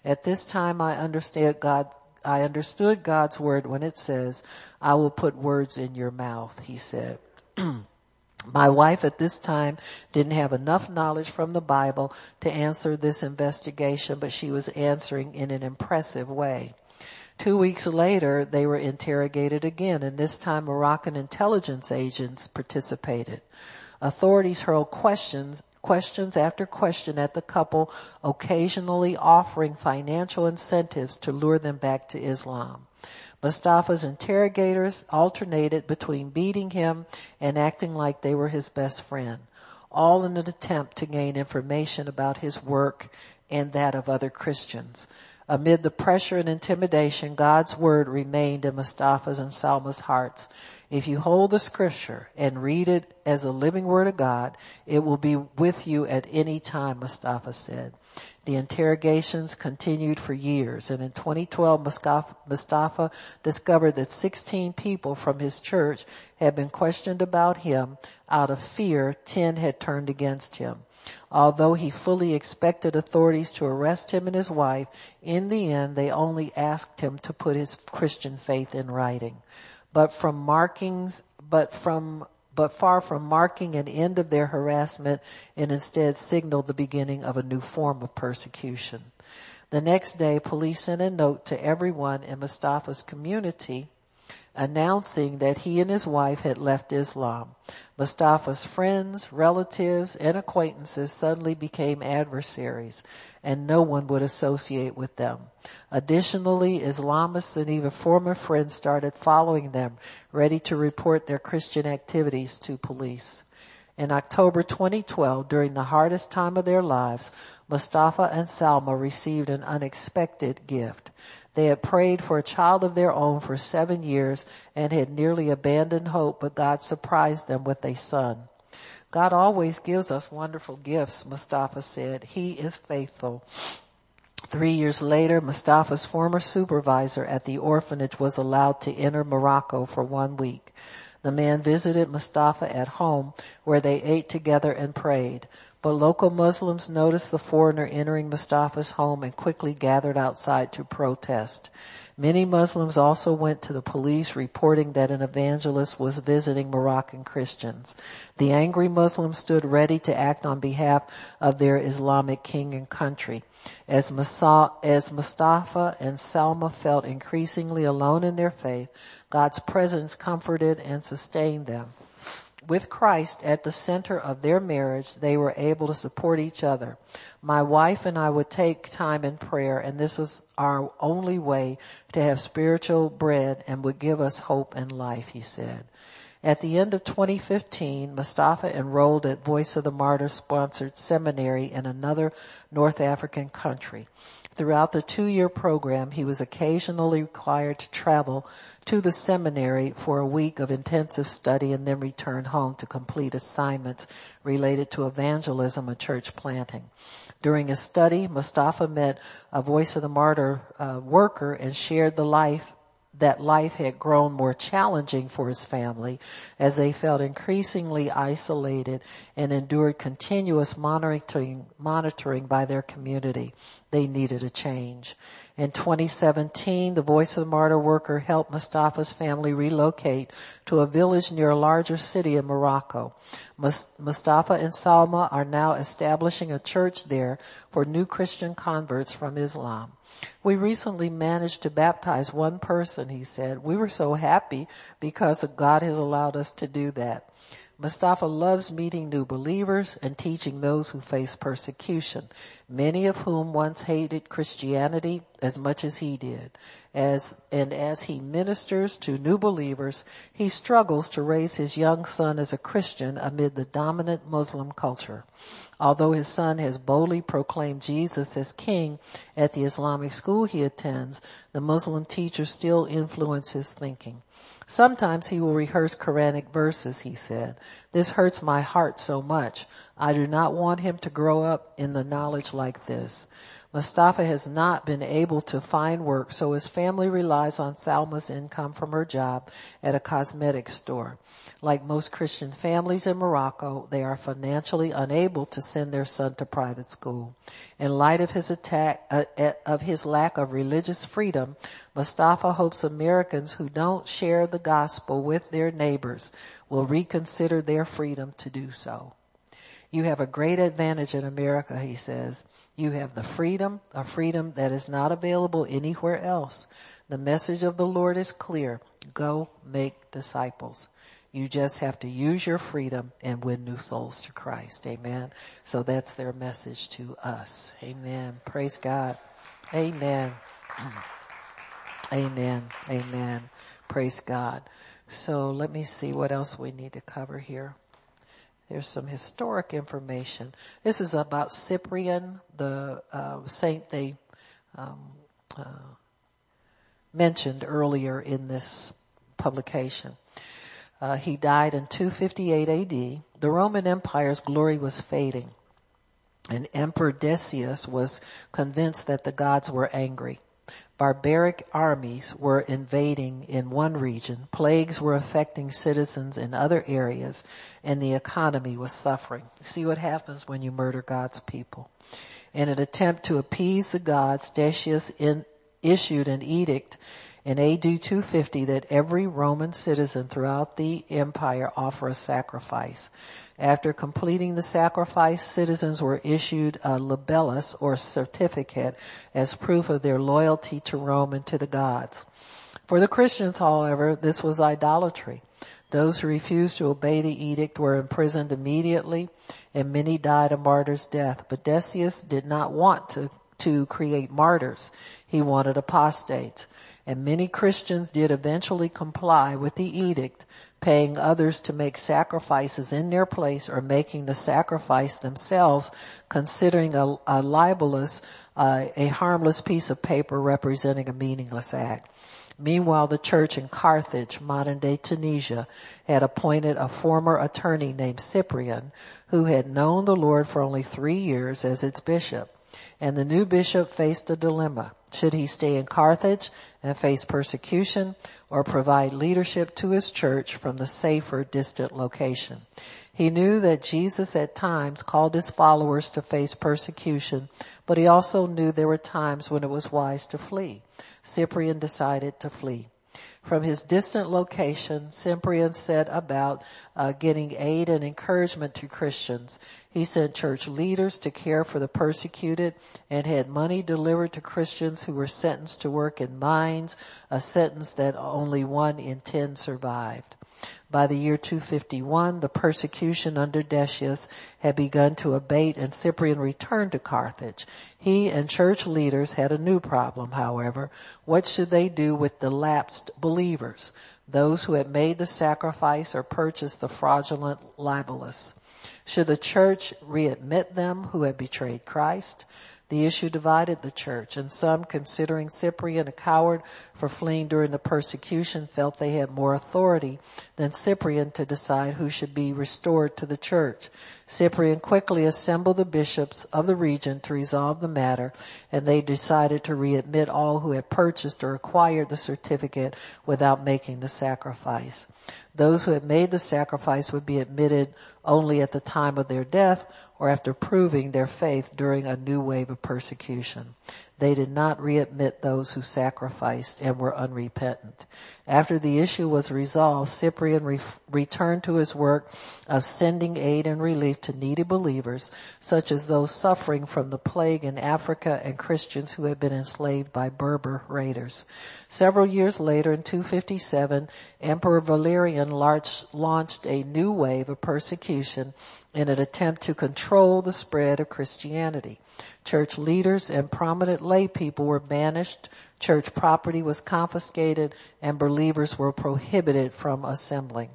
At this time I understood God, I understood God's word when it says, I will put words in your mouth, he said. *clears throat* My wife at this time didn't have enough knowledge from the Bible to answer this investigation, but she was answering in an impressive way. Two weeks later, they were interrogated again, and this time Moroccan intelligence agents participated. Authorities hurled questions, questions after question at the couple, occasionally offering financial incentives to lure them back to Islam. Mustafa's interrogators alternated between beating him and acting like they were his best friend, all in an attempt to gain information about his work and that of other Christians. Amid the pressure and intimidation, God's word remained in Mustafa's and Salma's hearts. If you hold the scripture and read it as a living word of God, it will be with you at any time, Mustafa said. The interrogations continued for years and in 2012 Mustafa discovered that 16 people from his church had been questioned about him. Out of fear, 10 had turned against him. Although he fully expected authorities to arrest him and his wife, in the end they only asked him to put his Christian faith in writing. But from markings, but from but far from marking an end of their harassment and instead signaled the beginning of a new form of persecution. The next day, police sent a note to everyone in Mustafa's community announcing that he and his wife had left Islam. Mustafa's friends, relatives, and acquaintances suddenly became adversaries and no one would associate with them. Additionally, Islamists and even former friends started following them, ready to report their Christian activities to police. In October 2012, during the hardest time of their lives, Mustafa and Salma received an unexpected gift. They had prayed for a child of their own for seven years and had nearly abandoned hope, but God surprised them with a son. God always gives us wonderful gifts, Mustafa said. He is faithful. Three years later, Mustafa's former supervisor at the orphanage was allowed to enter Morocco for one week. The man visited Mustafa at home where they ate together and prayed. But local Muslims noticed the foreigner entering Mustafa's home and quickly gathered outside to protest. Many Muslims also went to the police reporting that an evangelist was visiting Moroccan Christians. The angry Muslims stood ready to act on behalf of their Islamic king and country. As, Mustafa and Salma felt increasingly alone in their faith, God's presence comforted and sustained them with Christ at the center of their marriage, they were able to support each other. My wife and I would take time in prayer and this was our only way to have spiritual bread and would give us hope and life, he said. At the end of 2015, Mustafa enrolled at Voice of the Martyr sponsored seminary in another North African country. Throughout the two-year program, he was occasionally required to travel to the seminary for a week of intensive study and then return home to complete assignments related to evangelism and church planting. During his study, Mustafa met a Voice of the Martyr uh, worker and shared the life that life had grown more challenging for his family as they felt increasingly isolated and endured continuous monitoring, monitoring by their community. They needed a change. In 2017, the Voice of the Martyr worker helped Mustafa's family relocate to a village near a larger city in Morocco. Mustafa and Salma are now establishing a church there for new Christian converts from Islam. We recently managed to baptize one person, he said. We were so happy because God has allowed us to do that. Mustafa loves meeting new believers and teaching those who face persecution, many of whom once hated Christianity as much as he did. As, and as he ministers to new believers, he struggles to raise his young son as a Christian amid the dominant Muslim culture. Although his son has boldly proclaimed Jesus as king at the Islamic school he attends, the Muslim teacher still influences his thinking. Sometimes he will rehearse Quranic verses, he said. This hurts my heart so much. I do not want him to grow up in the knowledge like this. Mustafa has not been able to find work, so his family relies on Salma's income from her job at a cosmetics store. Like most Christian families in Morocco, they are financially unable to send their son to private school. In light of his attack, uh, uh, of his lack of religious freedom, Mustafa hopes Americans who don't share the gospel with their neighbors will reconsider their freedom to do so. You have a great advantage in America, he says. You have the freedom, a freedom that is not available anywhere else. The message of the Lord is clear. Go make disciples. You just have to use your freedom and win new souls to Christ. Amen. So that's their message to us. Amen. Praise God. Amen. *clears throat* Amen. Amen. Praise God. So let me see what else we need to cover here. There's some historic information. This is about Cyprian, the uh, saint they um, uh, mentioned earlier in this publication. Uh, he died in 258 AD. The Roman Empire's glory was fading, and Emperor Decius was convinced that the gods were angry. Barbaric armies were invading in one region, plagues were affecting citizens in other areas, and the economy was suffering. See what happens when you murder God's people. In an attempt to appease the gods, Decius in, issued an edict in AD 250 that every Roman citizen throughout the empire offer a sacrifice. After completing the sacrifice, citizens were issued a libellus or certificate as proof of their loyalty to Rome and to the gods. For the Christians, however, this was idolatry. Those who refused to obey the edict were imprisoned immediately and many died a martyr's death. But Decius did not want to, to create martyrs. He wanted apostates and many Christians did eventually comply with the edict, paying others to make sacrifices in their place or making the sacrifice themselves, considering a, a libellus, uh, a harmless piece of paper representing a meaningless act. Meanwhile, the church in Carthage, modern day Tunisia, had appointed a former attorney named Cyprian who had known the Lord for only three years as its bishop. And the new bishop faced a dilemma. Should he stay in Carthage and face persecution or provide leadership to his church from the safer distant location? He knew that Jesus at times called his followers to face persecution, but he also knew there were times when it was wise to flee. Cyprian decided to flee. From his distant location, Cyprian set about uh, getting aid and encouragement to Christians. He sent church leaders to care for the persecuted and had money delivered to Christians who were sentenced to work in mines, a sentence that only one in ten survived. By the year 251, the persecution under Decius had begun to abate and Cyprian returned to Carthage. He and church leaders had a new problem, however. What should they do with the lapsed believers? Those who had made the sacrifice or purchased the fraudulent libellus? Should the church readmit them who had betrayed Christ? The issue divided the church and some considering Cyprian a coward for fleeing during the persecution felt they had more authority than Cyprian to decide who should be restored to the church. Cyprian quickly assembled the bishops of the region to resolve the matter and they decided to readmit all who had purchased or acquired the certificate without making the sacrifice. Those who had made the sacrifice would be admitted only at the time of their death or after proving their faith during a new wave of persecution. They did not readmit those who sacrificed and were unrepentant. After the issue was resolved, Cyprian re- returned to his work of sending aid and relief to needy believers, such as those suffering from the plague in Africa and Christians who had been enslaved by Berber raiders. Several years later, in 257, Emperor Valerian launched a new wave of persecution in an attempt to control the spread of Christianity. Church leaders and prominent lay people were banished, church property was confiscated, and believers were prohibited from assembling.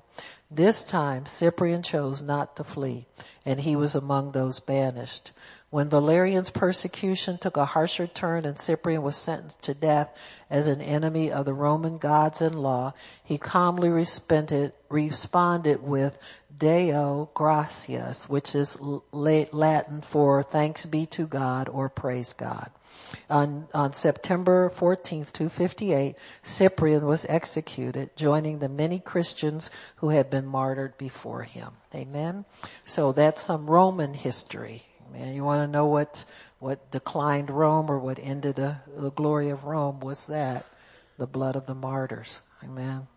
This time Cyprian chose not to flee, and he was among those banished. When Valerian's persecution took a harsher turn and Cyprian was sentenced to death as an enemy of the Roman gods and law, he calmly responded, with Deo gratias, which is Latin for thanks be to God or praise God. On, on September 14th, 258, Cyprian was executed, joining the many Christians who had been martyred before him. Amen. So that's some Roman history. Man, you want to know what, what declined Rome or what ended the, the glory of Rome was that? The blood of the martyrs. Amen.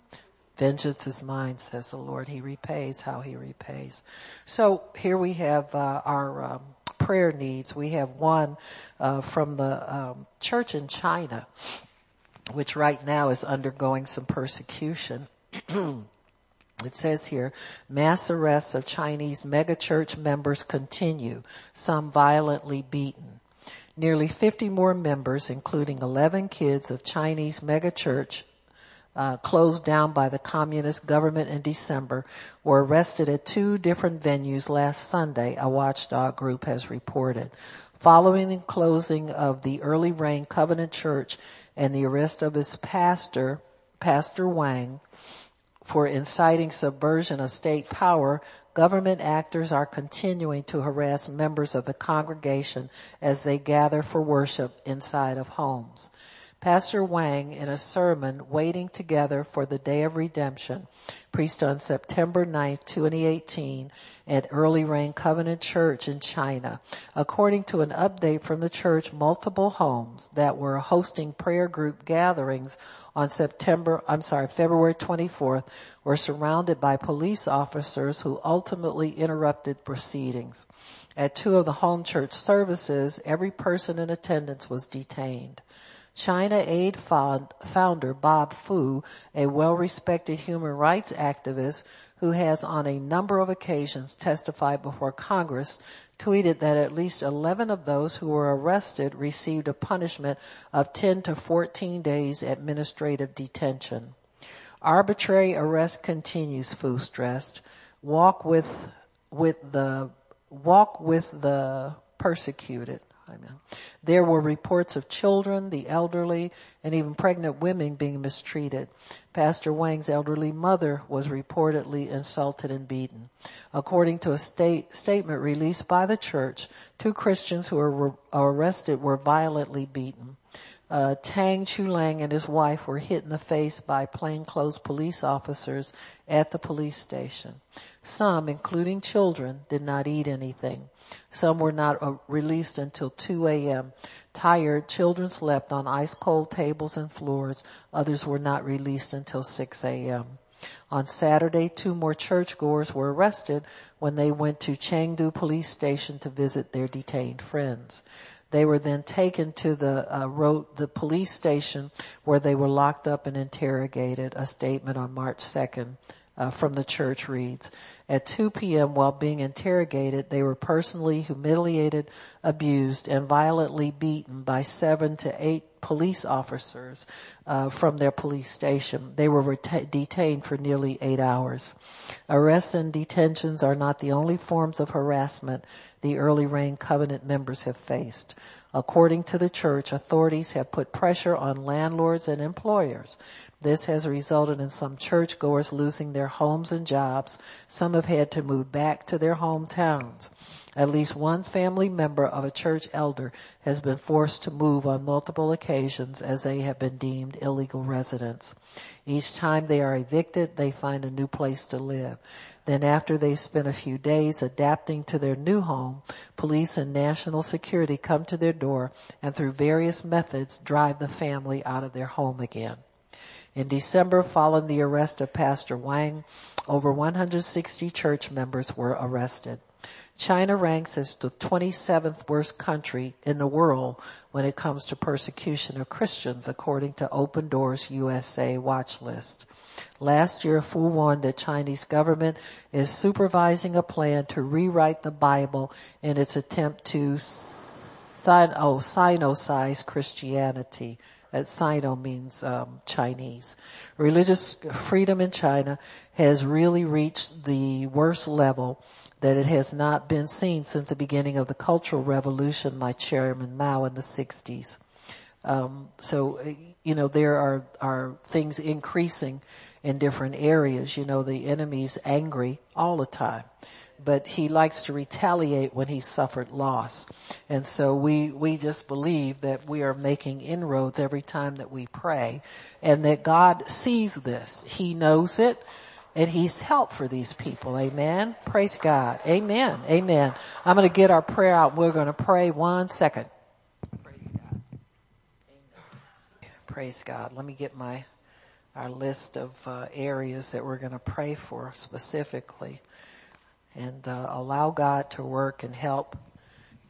Vengeance is mine, says the Lord. He repays how he repays. So here we have uh, our um, prayer needs. We have one uh, from the um, church in China, which right now is undergoing some persecution. *clears throat* It says here, mass arrests of Chinese megachurch members continue, some violently beaten. Nearly 50 more members, including 11 kids of Chinese megachurch uh, closed down by the communist government in December were arrested at two different venues last Sunday, a watchdog group has reported. Following the closing of the Early Rain Covenant Church and the arrest of its pastor, Pastor Wang, for inciting subversion of state power, government actors are continuing to harass members of the congregation as they gather for worship inside of homes. Pastor Wang in a sermon waiting together for the day of redemption preached on September 9, 2018 at Early Rain Covenant Church in China. According to an update from the church, multiple homes that were hosting prayer group gatherings on September, I'm sorry, February 24th were surrounded by police officers who ultimately interrupted proceedings. At two of the home church services, every person in attendance was detained. China Aid founder Bob Fu, a well-respected human rights activist who has on a number of occasions testified before Congress, tweeted that at least 11 of those who were arrested received a punishment of 10 to 14 days administrative detention. Arbitrary arrest continues, Fu stressed. Walk with, with the, walk with the persecuted. Amen. There were reports of children, the elderly, and even pregnant women being mistreated. Pastor Wang's elderly mother was reportedly insulted and beaten. According to a state statement released by the church, two Christians who were arrested were violently beaten. Uh, Tang Chulang and his wife were hit in the face by plainclothes police officers at the police station. Some, including children, did not eat anything. Some were not uh, released until 2 a.m. Tired, children slept on ice cold tables and floors. Others were not released until 6 a.m. On Saturday, two more churchgoers were arrested when they went to Chengdu police station to visit their detained friends. They were then taken to the uh, road, the police station where they were locked up and interrogated. A statement on March 2nd uh, from the church reads, at 2 p.m. while being interrogated, they were personally humiliated, abused, and violently beaten by seven to eight police officers uh, from their police station. They were reta- detained for nearly eight hours. Arrests and detentions are not the only forms of harassment the early rain covenant members have faced. According to the church, authorities have put pressure on landlords and employers. This has resulted in some churchgoers losing their homes and jobs. Some have had to move back to their hometowns. At least one family member of a church elder has been forced to move on multiple occasions as they have been deemed illegal residents. Each time they are evicted, they find a new place to live. Then after they spend a few days adapting to their new home, police and national security come to their door and through various methods drive the family out of their home again. In December, following the arrest of Pastor Wang, over 160 church members were arrested. China ranks as the 27th worst country in the world when it comes to persecution of Christians according to Open Doors USA watch list. Last year, Fu warned the Chinese government is supervising a plan to rewrite the Bible in its attempt to sign, oh, Christianity. That Sino means um, Chinese. Religious freedom in China has really reached the worst level that it has not been seen since the beginning of the Cultural Revolution by Chairman Mao in the 60s. Um, so, you know, there are, are things increasing in different areas. You know, the enemy's angry all the time, but he likes to retaliate when he suffered loss. And so we, we just believe that we are making inroads every time that we pray and that God sees this. He knows it and he's help for these people. Amen. Praise God. Amen. Amen. I'm going to get our prayer out. We're going to pray one second. Praise God. Amen. Praise God. Let me get my, our list of uh, areas that we're going to pray for specifically and uh, allow God to work and help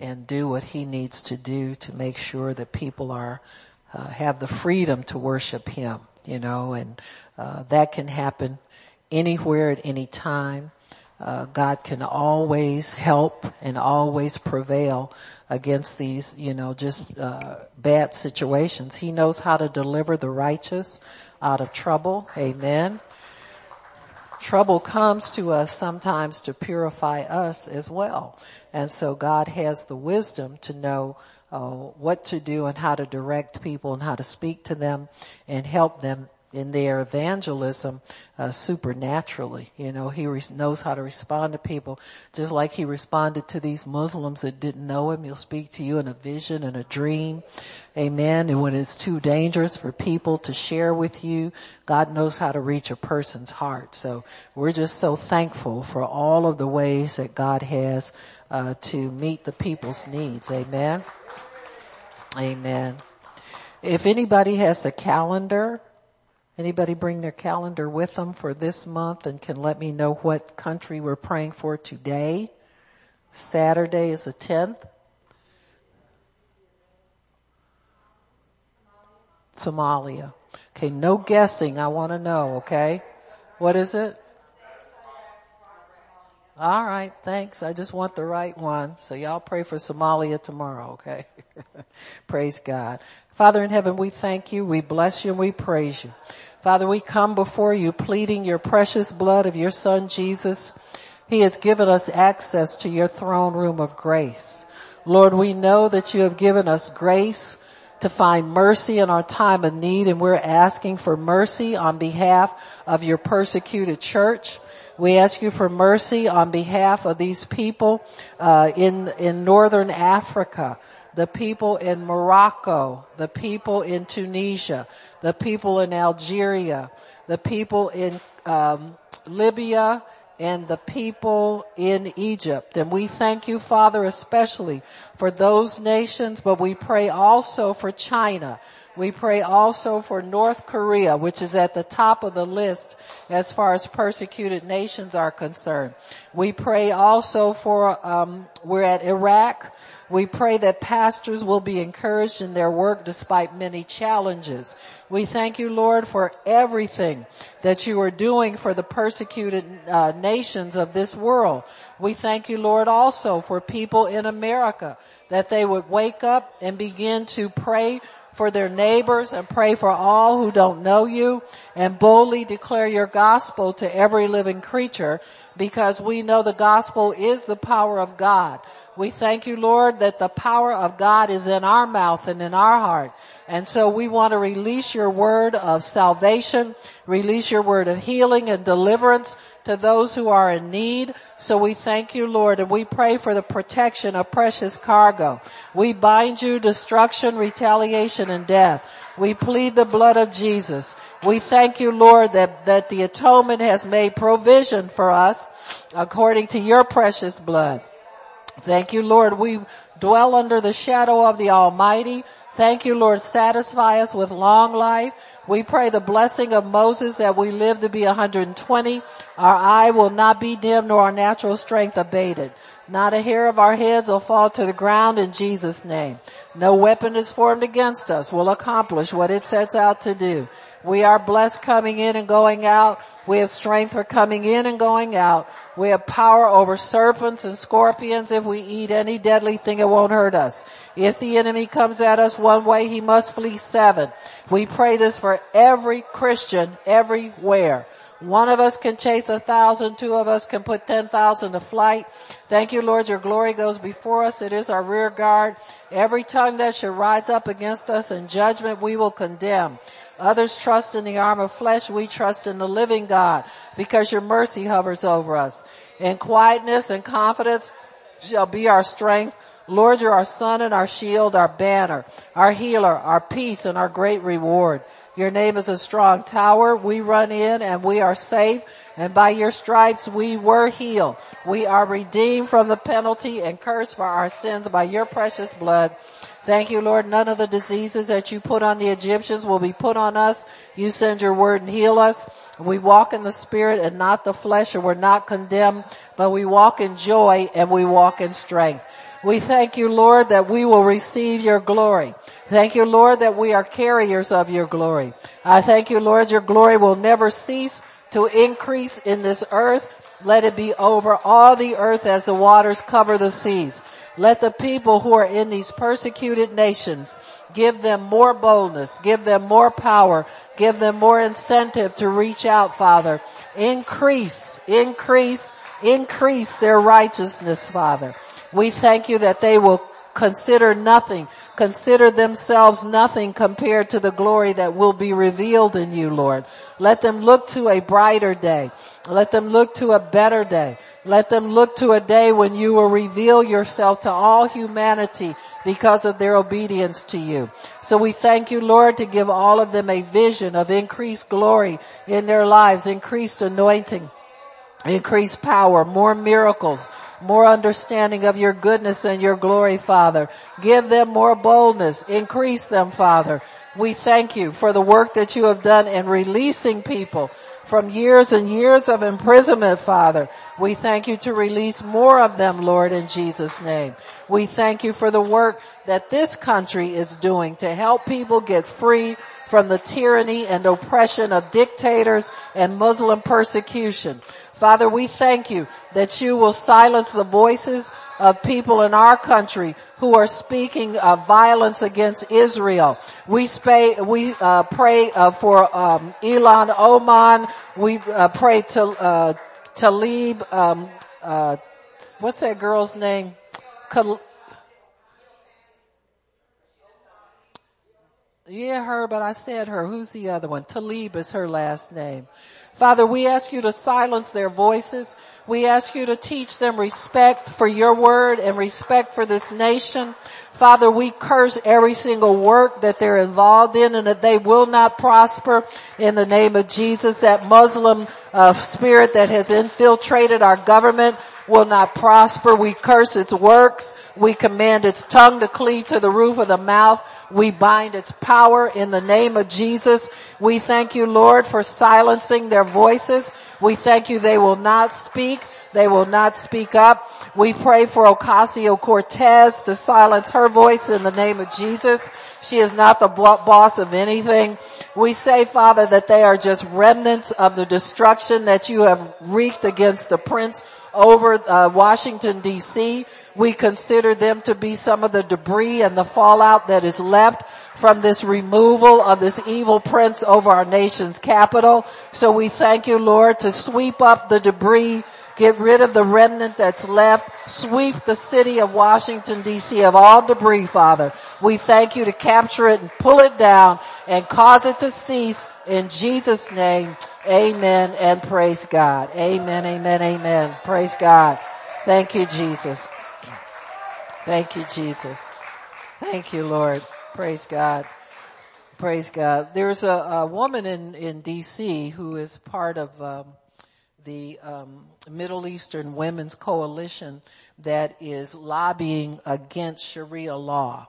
and do what he needs to do to make sure that people are uh, have the freedom to worship him, you know, and uh, that can happen anywhere at any time. Uh, God can always help and always prevail against these, you know, just uh, bad situations. He knows how to deliver the righteous out of trouble. Amen. Trouble comes to us sometimes to purify us as well. And so God has the wisdom to know uh, what to do and how to direct people and how to speak to them and help them in their evangelism uh, supernaturally. You know, he re- knows how to respond to people, just like he responded to these Muslims that didn't know him. He'll speak to you in a vision and a dream. Amen. And when it's too dangerous for people to share with you, God knows how to reach a person's heart. So we're just so thankful for all of the ways that God has uh, to meet the people's needs. Amen. Amen. If anybody has a calendar, Anybody bring their calendar with them for this month and can let me know what country we're praying for today? Saturday is the 10th. Somalia. Okay, no guessing. I want to know, okay? What is it? All right, thanks. I just want the right one. So y'all pray for Somalia tomorrow, okay? *laughs* praise God. Father in heaven, we thank you, we bless you, and we praise you. Father, we come before you pleading your precious blood of your son Jesus. He has given us access to your throne room of grace. Lord, we know that you have given us grace to find mercy in our time of need and we're asking for mercy on behalf of your persecuted church. We ask you for mercy on behalf of these people uh, in in northern Africa, the people in Morocco, the people in Tunisia, the people in Algeria, the people in um, Libya, and the people in Egypt. And we thank you, Father, especially for those nations, but we pray also for China we pray also for North Korea, which is at the top of the list as far as persecuted nations are concerned. We pray also for, um, we're at Iraq. We pray that pastors will be encouraged in their work despite many challenges. We thank you, Lord, for everything that you are doing for the persecuted uh, nations of this world. We thank you, Lord, also for people in America that they would wake up and begin to pray for their neighbors and pray for all who don't know you and boldly declare your gospel to every living creature because we know the gospel is the power of God. We thank you, Lord, that the power of God is in our mouth and in our heart. And so we want to release your word of salvation, release your word of healing and deliverance to those who are in need. So we thank you, Lord, and we pray for the protection of precious cargo. We bind you destruction, retaliation, and death. We plead the blood of Jesus. We thank you, Lord, that, that the atonement has made provision for us according to your precious blood. Thank you, Lord. We dwell under the shadow of the Almighty. Thank you, Lord. Satisfy us with long life. We pray the blessing of Moses that we live to be 120. Our eye will not be dim nor our natural strength abated. Not a hair of our heads will fall to the ground in Jesus name. No weapon is formed against us will accomplish what it sets out to do. We are blessed coming in and going out. We have strength for coming in and going out. We have power over serpents and scorpions. If we eat any deadly thing, it won't hurt us. If the enemy comes at us one way, he must flee seven. We pray this for every Christian everywhere. One of us can chase a thousand, two of us can put ten thousand to flight. Thank you, Lord, your glory goes before us. It is our rear guard. Every tongue that should rise up against us in judgment, we will condemn. Others trust in the arm of flesh. We trust in the living God because your mercy hovers over us. In quietness and confidence shall be our strength. Lord, you're our sun and our shield, our banner, our healer, our peace and our great reward. Your name is a strong tower. We run in and we are safe. And by your stripes we were healed. We are redeemed from the penalty and cursed for our sins by your precious blood. Thank you, Lord. None of the diseases that you put on the Egyptians will be put on us. You send your word and heal us. We walk in the spirit and not the flesh and we're not condemned, but we walk in joy and we walk in strength. We thank you, Lord, that we will receive your glory. Thank you, Lord, that we are carriers of your glory. I thank you, Lord, your glory will never cease to increase in this earth. Let it be over all the earth as the waters cover the seas. Let the people who are in these persecuted nations give them more boldness, give them more power, give them more incentive to reach out, Father. Increase, increase, increase their righteousness, Father. We thank you that they will consider nothing, consider themselves nothing compared to the glory that will be revealed in you, Lord. Let them look to a brighter day. Let them look to a better day. Let them look to a day when you will reveal yourself to all humanity because of their obedience to you. So we thank you, Lord, to give all of them a vision of increased glory in their lives, increased anointing, increased power, more miracles, more understanding of your goodness and your glory, Father. Give them more boldness. Increase them, Father. We thank you for the work that you have done in releasing people from years and years of imprisonment, Father. We thank you to release more of them, Lord, in Jesus' name. We thank you for the work that this country is doing to help people get free from the tyranny and oppression of dictators and Muslim persecution. Father, we thank you that you will silence the voices of people in our country who are speaking of violence against Israel. We, spay, we uh, pray uh, for um, Ilhan Omar. We uh, pray to uh, Tlaib. Um, uh, what's that girl's name? Kal- yeah, her, but I said her. Who's the other one? Tlaib is her last name. Father, we ask you to silence their voices. We ask you to teach them respect for your word and respect for this nation. Father, we curse every single work that they're involved in and that they will not prosper in the name of Jesus. That Muslim uh, spirit that has infiltrated our government will not prosper. We curse its works. We command its tongue to cleave to the roof of the mouth. We bind its power in the name of Jesus. We thank you, Lord, for silencing their voices. We thank you they will not speak. They will not speak up. We pray for Ocasio-Cortez to silence her voice in the name of Jesus. She is not the boss of anything. We say, Father, that they are just remnants of the destruction that you have wreaked against the prince over uh, Washington DC. We consider them to be some of the debris and the fallout that is left from this removal of this evil prince over our nation's capital. So we thank you, Lord, to sweep up the debris Get rid of the remnant that's left. Sweep the city of Washington DC of all debris, Father. We thank you to capture it and pull it down and cause it to cease in Jesus name. Amen and praise God. Amen, amen, amen. Praise God. Thank you, Jesus. Thank you, Jesus. Thank you, Lord. Praise God. Praise God. There's a, a woman in, in DC who is part of, um, the um, Middle Eastern Women's Coalition that is lobbying against Sharia law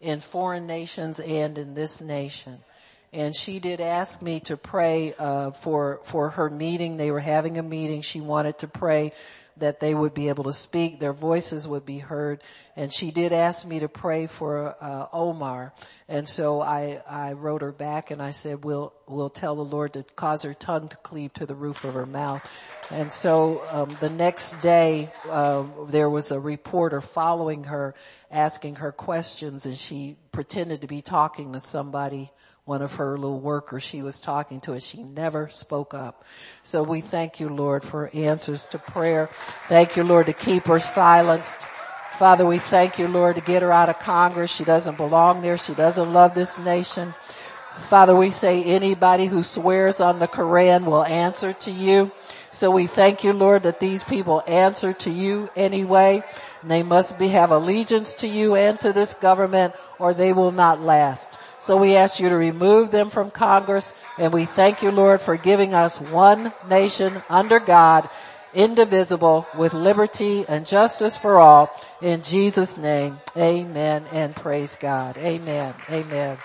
in foreign nations and in this nation. And she did ask me to pray uh, for for her meeting. They were having a meeting. She wanted to pray that they would be able to speak, their voices would be heard. And she did ask me to pray for uh, Omar. And so I, I wrote her back and I said, we'll, we'll tell the Lord to cause her tongue to cleave to the roof of her mouth. And so um, the next day, uh, there was a reporter following her, asking her questions, and she pretended to be talking to somebody one of her little workers she was talking to and she never spoke up. So we thank you, Lord, for answers to prayer. Thank you, Lord, to keep her silenced. Father, we thank you, Lord, to get her out of Congress. She doesn't belong there. She doesn't love this nation. Father, we say anybody who swears on the Koran will answer to you. So we thank you, Lord, that these people answer to you anyway. They must be, have allegiance to you and to this government or they will not last. So we ask you to remove them from Congress and we thank you, Lord, for giving us one nation under God, indivisible, with liberty and justice for all. In Jesus name, amen and praise God. Amen. Amen.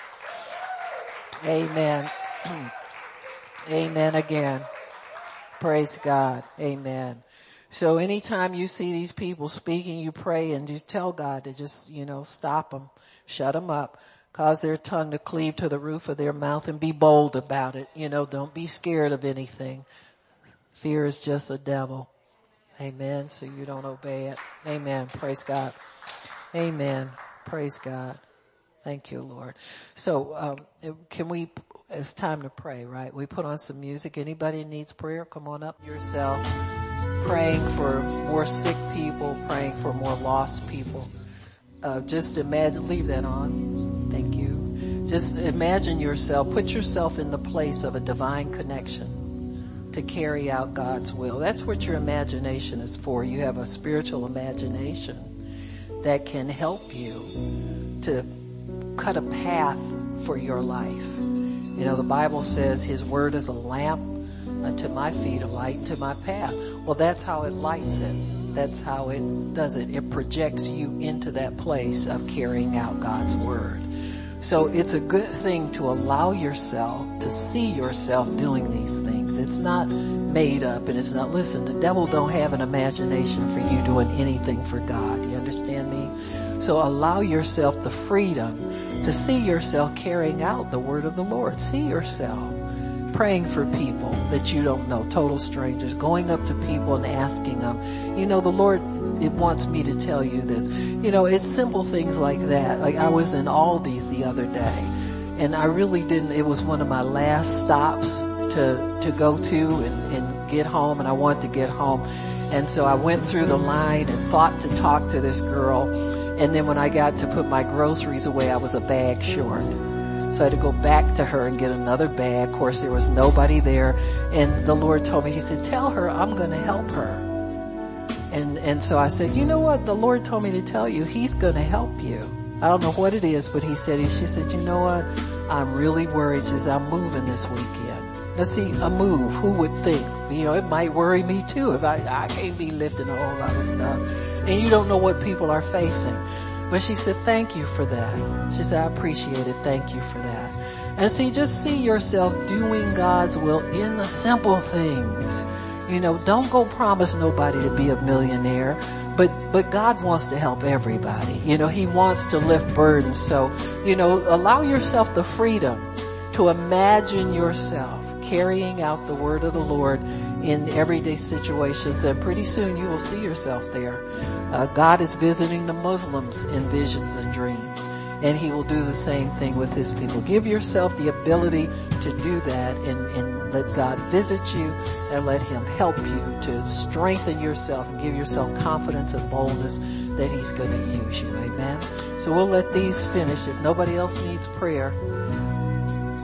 Amen. *clears throat* amen again. Praise God. Amen. So anytime you see these people speaking, you pray and just tell God to just, you know, stop them, shut them up, cause their tongue to cleave to the roof of their mouth and be bold about it. You know, don't be scared of anything. Fear is just a devil. Amen. So you don't obey it. Amen. Praise God. Amen. Praise God. Thank you, Lord. So, um, can we, it's time to pray, right? We put on some music. Anybody needs prayer? Come on up yourself. Praying for more sick people, praying for more lost people. Uh, just imagine, leave that on. Thank you. Just imagine yourself, put yourself in the place of a divine connection to carry out God's will. That's what your imagination is for. You have a spiritual imagination that can help you to cut a path for your life. You know, the Bible says his word is a lamp unto my feet, a light to my path. Well, that's how it lights it. That's how it does it. It projects you into that place of carrying out God's word. So it's a good thing to allow yourself to see yourself doing these things. It's not made up and it's not, listen, the devil don't have an imagination for you doing anything for God. You understand me? So allow yourself the freedom to see yourself carrying out the word of the Lord. See yourself praying for people that you don't know, total strangers, going up to people and asking them, you know, the Lord, it wants me to tell you this. You know, it's simple things like that. Like I was in Aldi's the other day and I really didn't, it was one of my last stops to, to go to and, and get home and I wanted to get home. And so I went through the line and thought to talk to this girl and then when I got to put my groceries away, I was a bag short. So I had to go back to her and get another bag. Of course, there was nobody there. And the Lord told me, He said, tell her I'm going to help her. And, and so I said, you know what? The Lord told me to tell you, He's going to help you. I don't know what it is, but He said, she said, you know what? I'm really worried. She I'm moving this weekend. Now see, a move, who would think? You know, it might worry me too if I, I can't be lifting a whole lot of stuff and you don't know what people are facing. But she said, thank you for that. She said, I appreciate it. Thank you for that. And see, just see yourself doing God's will in the simple things. You know, don't go promise nobody to be a millionaire, but, but God wants to help everybody. You know, He wants to lift burdens. So, you know, allow yourself the freedom to imagine yourself carrying out the word of the Lord in everyday situations and pretty soon you will see yourself there. Uh, God is visiting the Muslims in visions and dreams. and he will do the same thing with his people. Give yourself the ability to do that and, and let God visit you and let him help you to strengthen yourself and give yourself confidence and boldness that he's going to use you. Amen. So we'll let these finish. If nobody else needs prayer,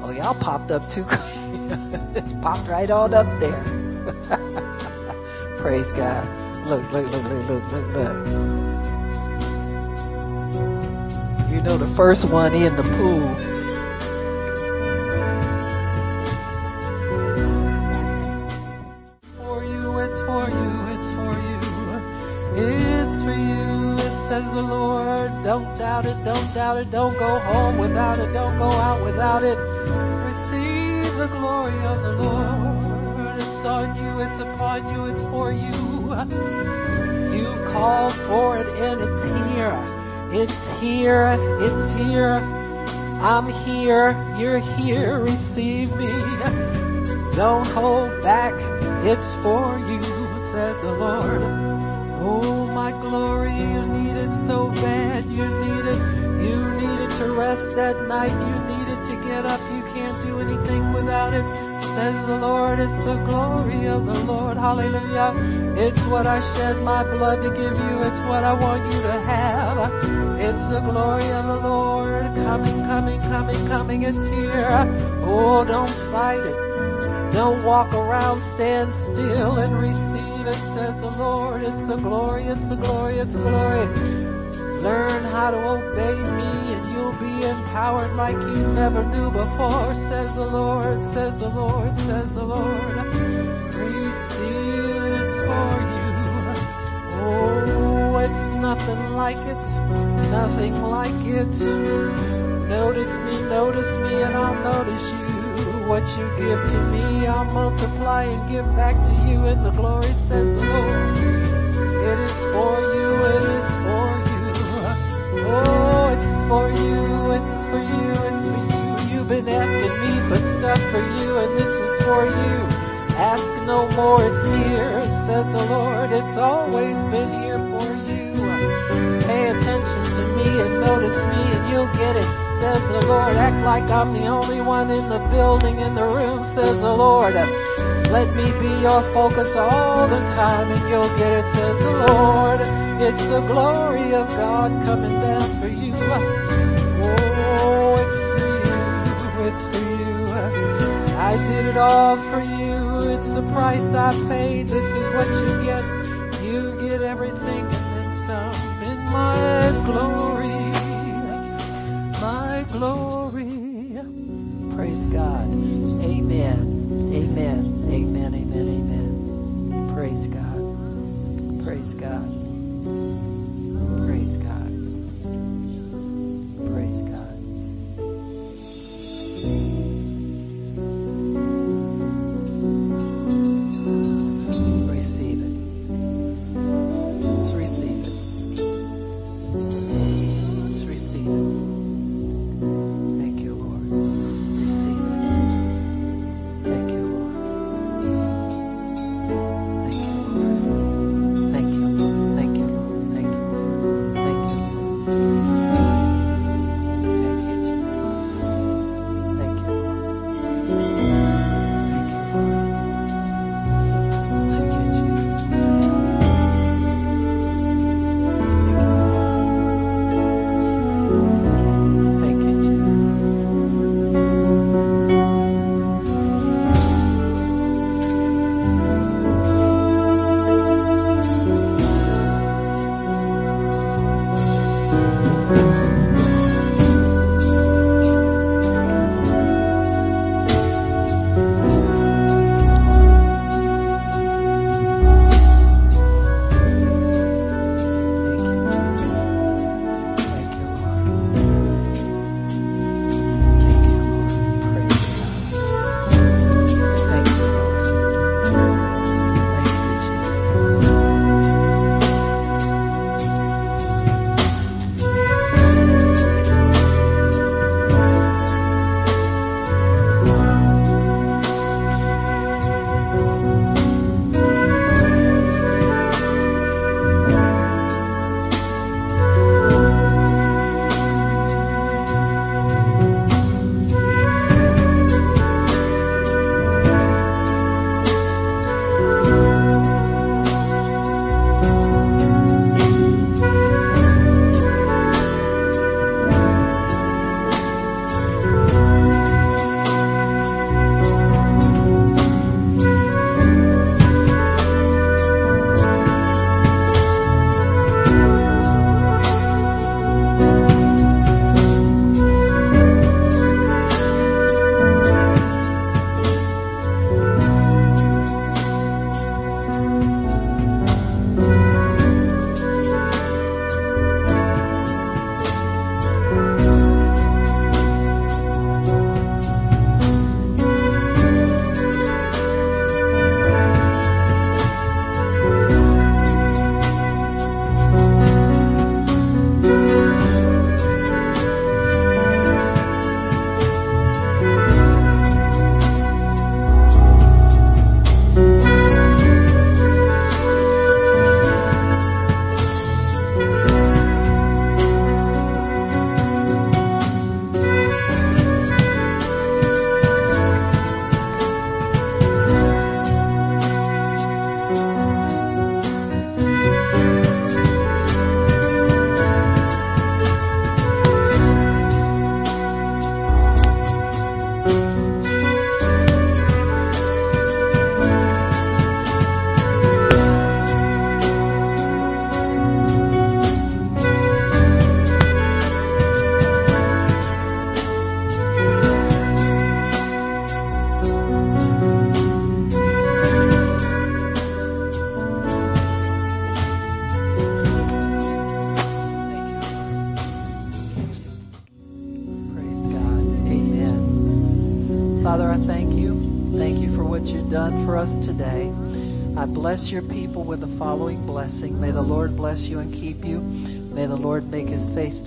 oh y'all popped up too quick. *laughs* *laughs* it's popped right on up there. *laughs* Praise God. Look, look, look, look, look, look, look. You know the first one in the pool. For you, it's for you, it's for you. It's for you, says the Lord. Don't doubt it, don't doubt it, don't go home without it, don't go out without it. The glory of the Lord. It's on you, it's upon you, it's for you. You called for it and it's here. It's here, it's here. I'm here, you're here, receive me. Don't hold back, it's for you, says the Lord. Oh my glory, you need it so bad, you need it, you need it to rest at night, you need it to get up, you can't do anything without it, says the Lord, it's the glory of the Lord, hallelujah. It's what I shed my blood to give you, it's what I want you to have. It's the glory of the Lord, coming, coming, coming, coming, it's here. Oh, don't fight it. Don't walk around, stand still and receive it, says the Lord. It's the glory, it's the glory, it's the glory. Learn how to obey me be empowered like you never knew before, says the Lord, says the Lord, says the Lord. Receive it's for you. Oh, it's nothing like it, nothing like it. Notice me, notice me and I'll notice you. What you give to me, I'll multiply and give back to you in the glory, says the Lord. It is for you, it is for you. Oh, for you, it's for you, it's for you. You've been asking me for stuff for you and this is for you. Ask no more, it's here, says the Lord. It's always been here for you. Pay attention to me and notice me and you'll get it says the Lord. Act like I'm the only one in the building, in the room, says the Lord. Let me be your focus all the time and you'll get it, says the Lord. It's the glory of God coming down for you. Oh, it's for you, it's for you. I did it all for you. It's the price I paid. This is what you get. You get everything and then some in my glory my glory. Praise God. Amen. Amen. Amen. Amen. Amen. Praise God. Praise God. Praise God.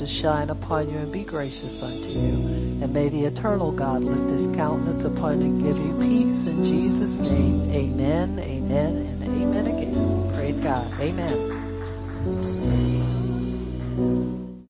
Shine upon you and be gracious unto you. And may the eternal God lift his countenance upon you and give you peace in Jesus' name. Amen, amen, and amen again. Praise God. Amen.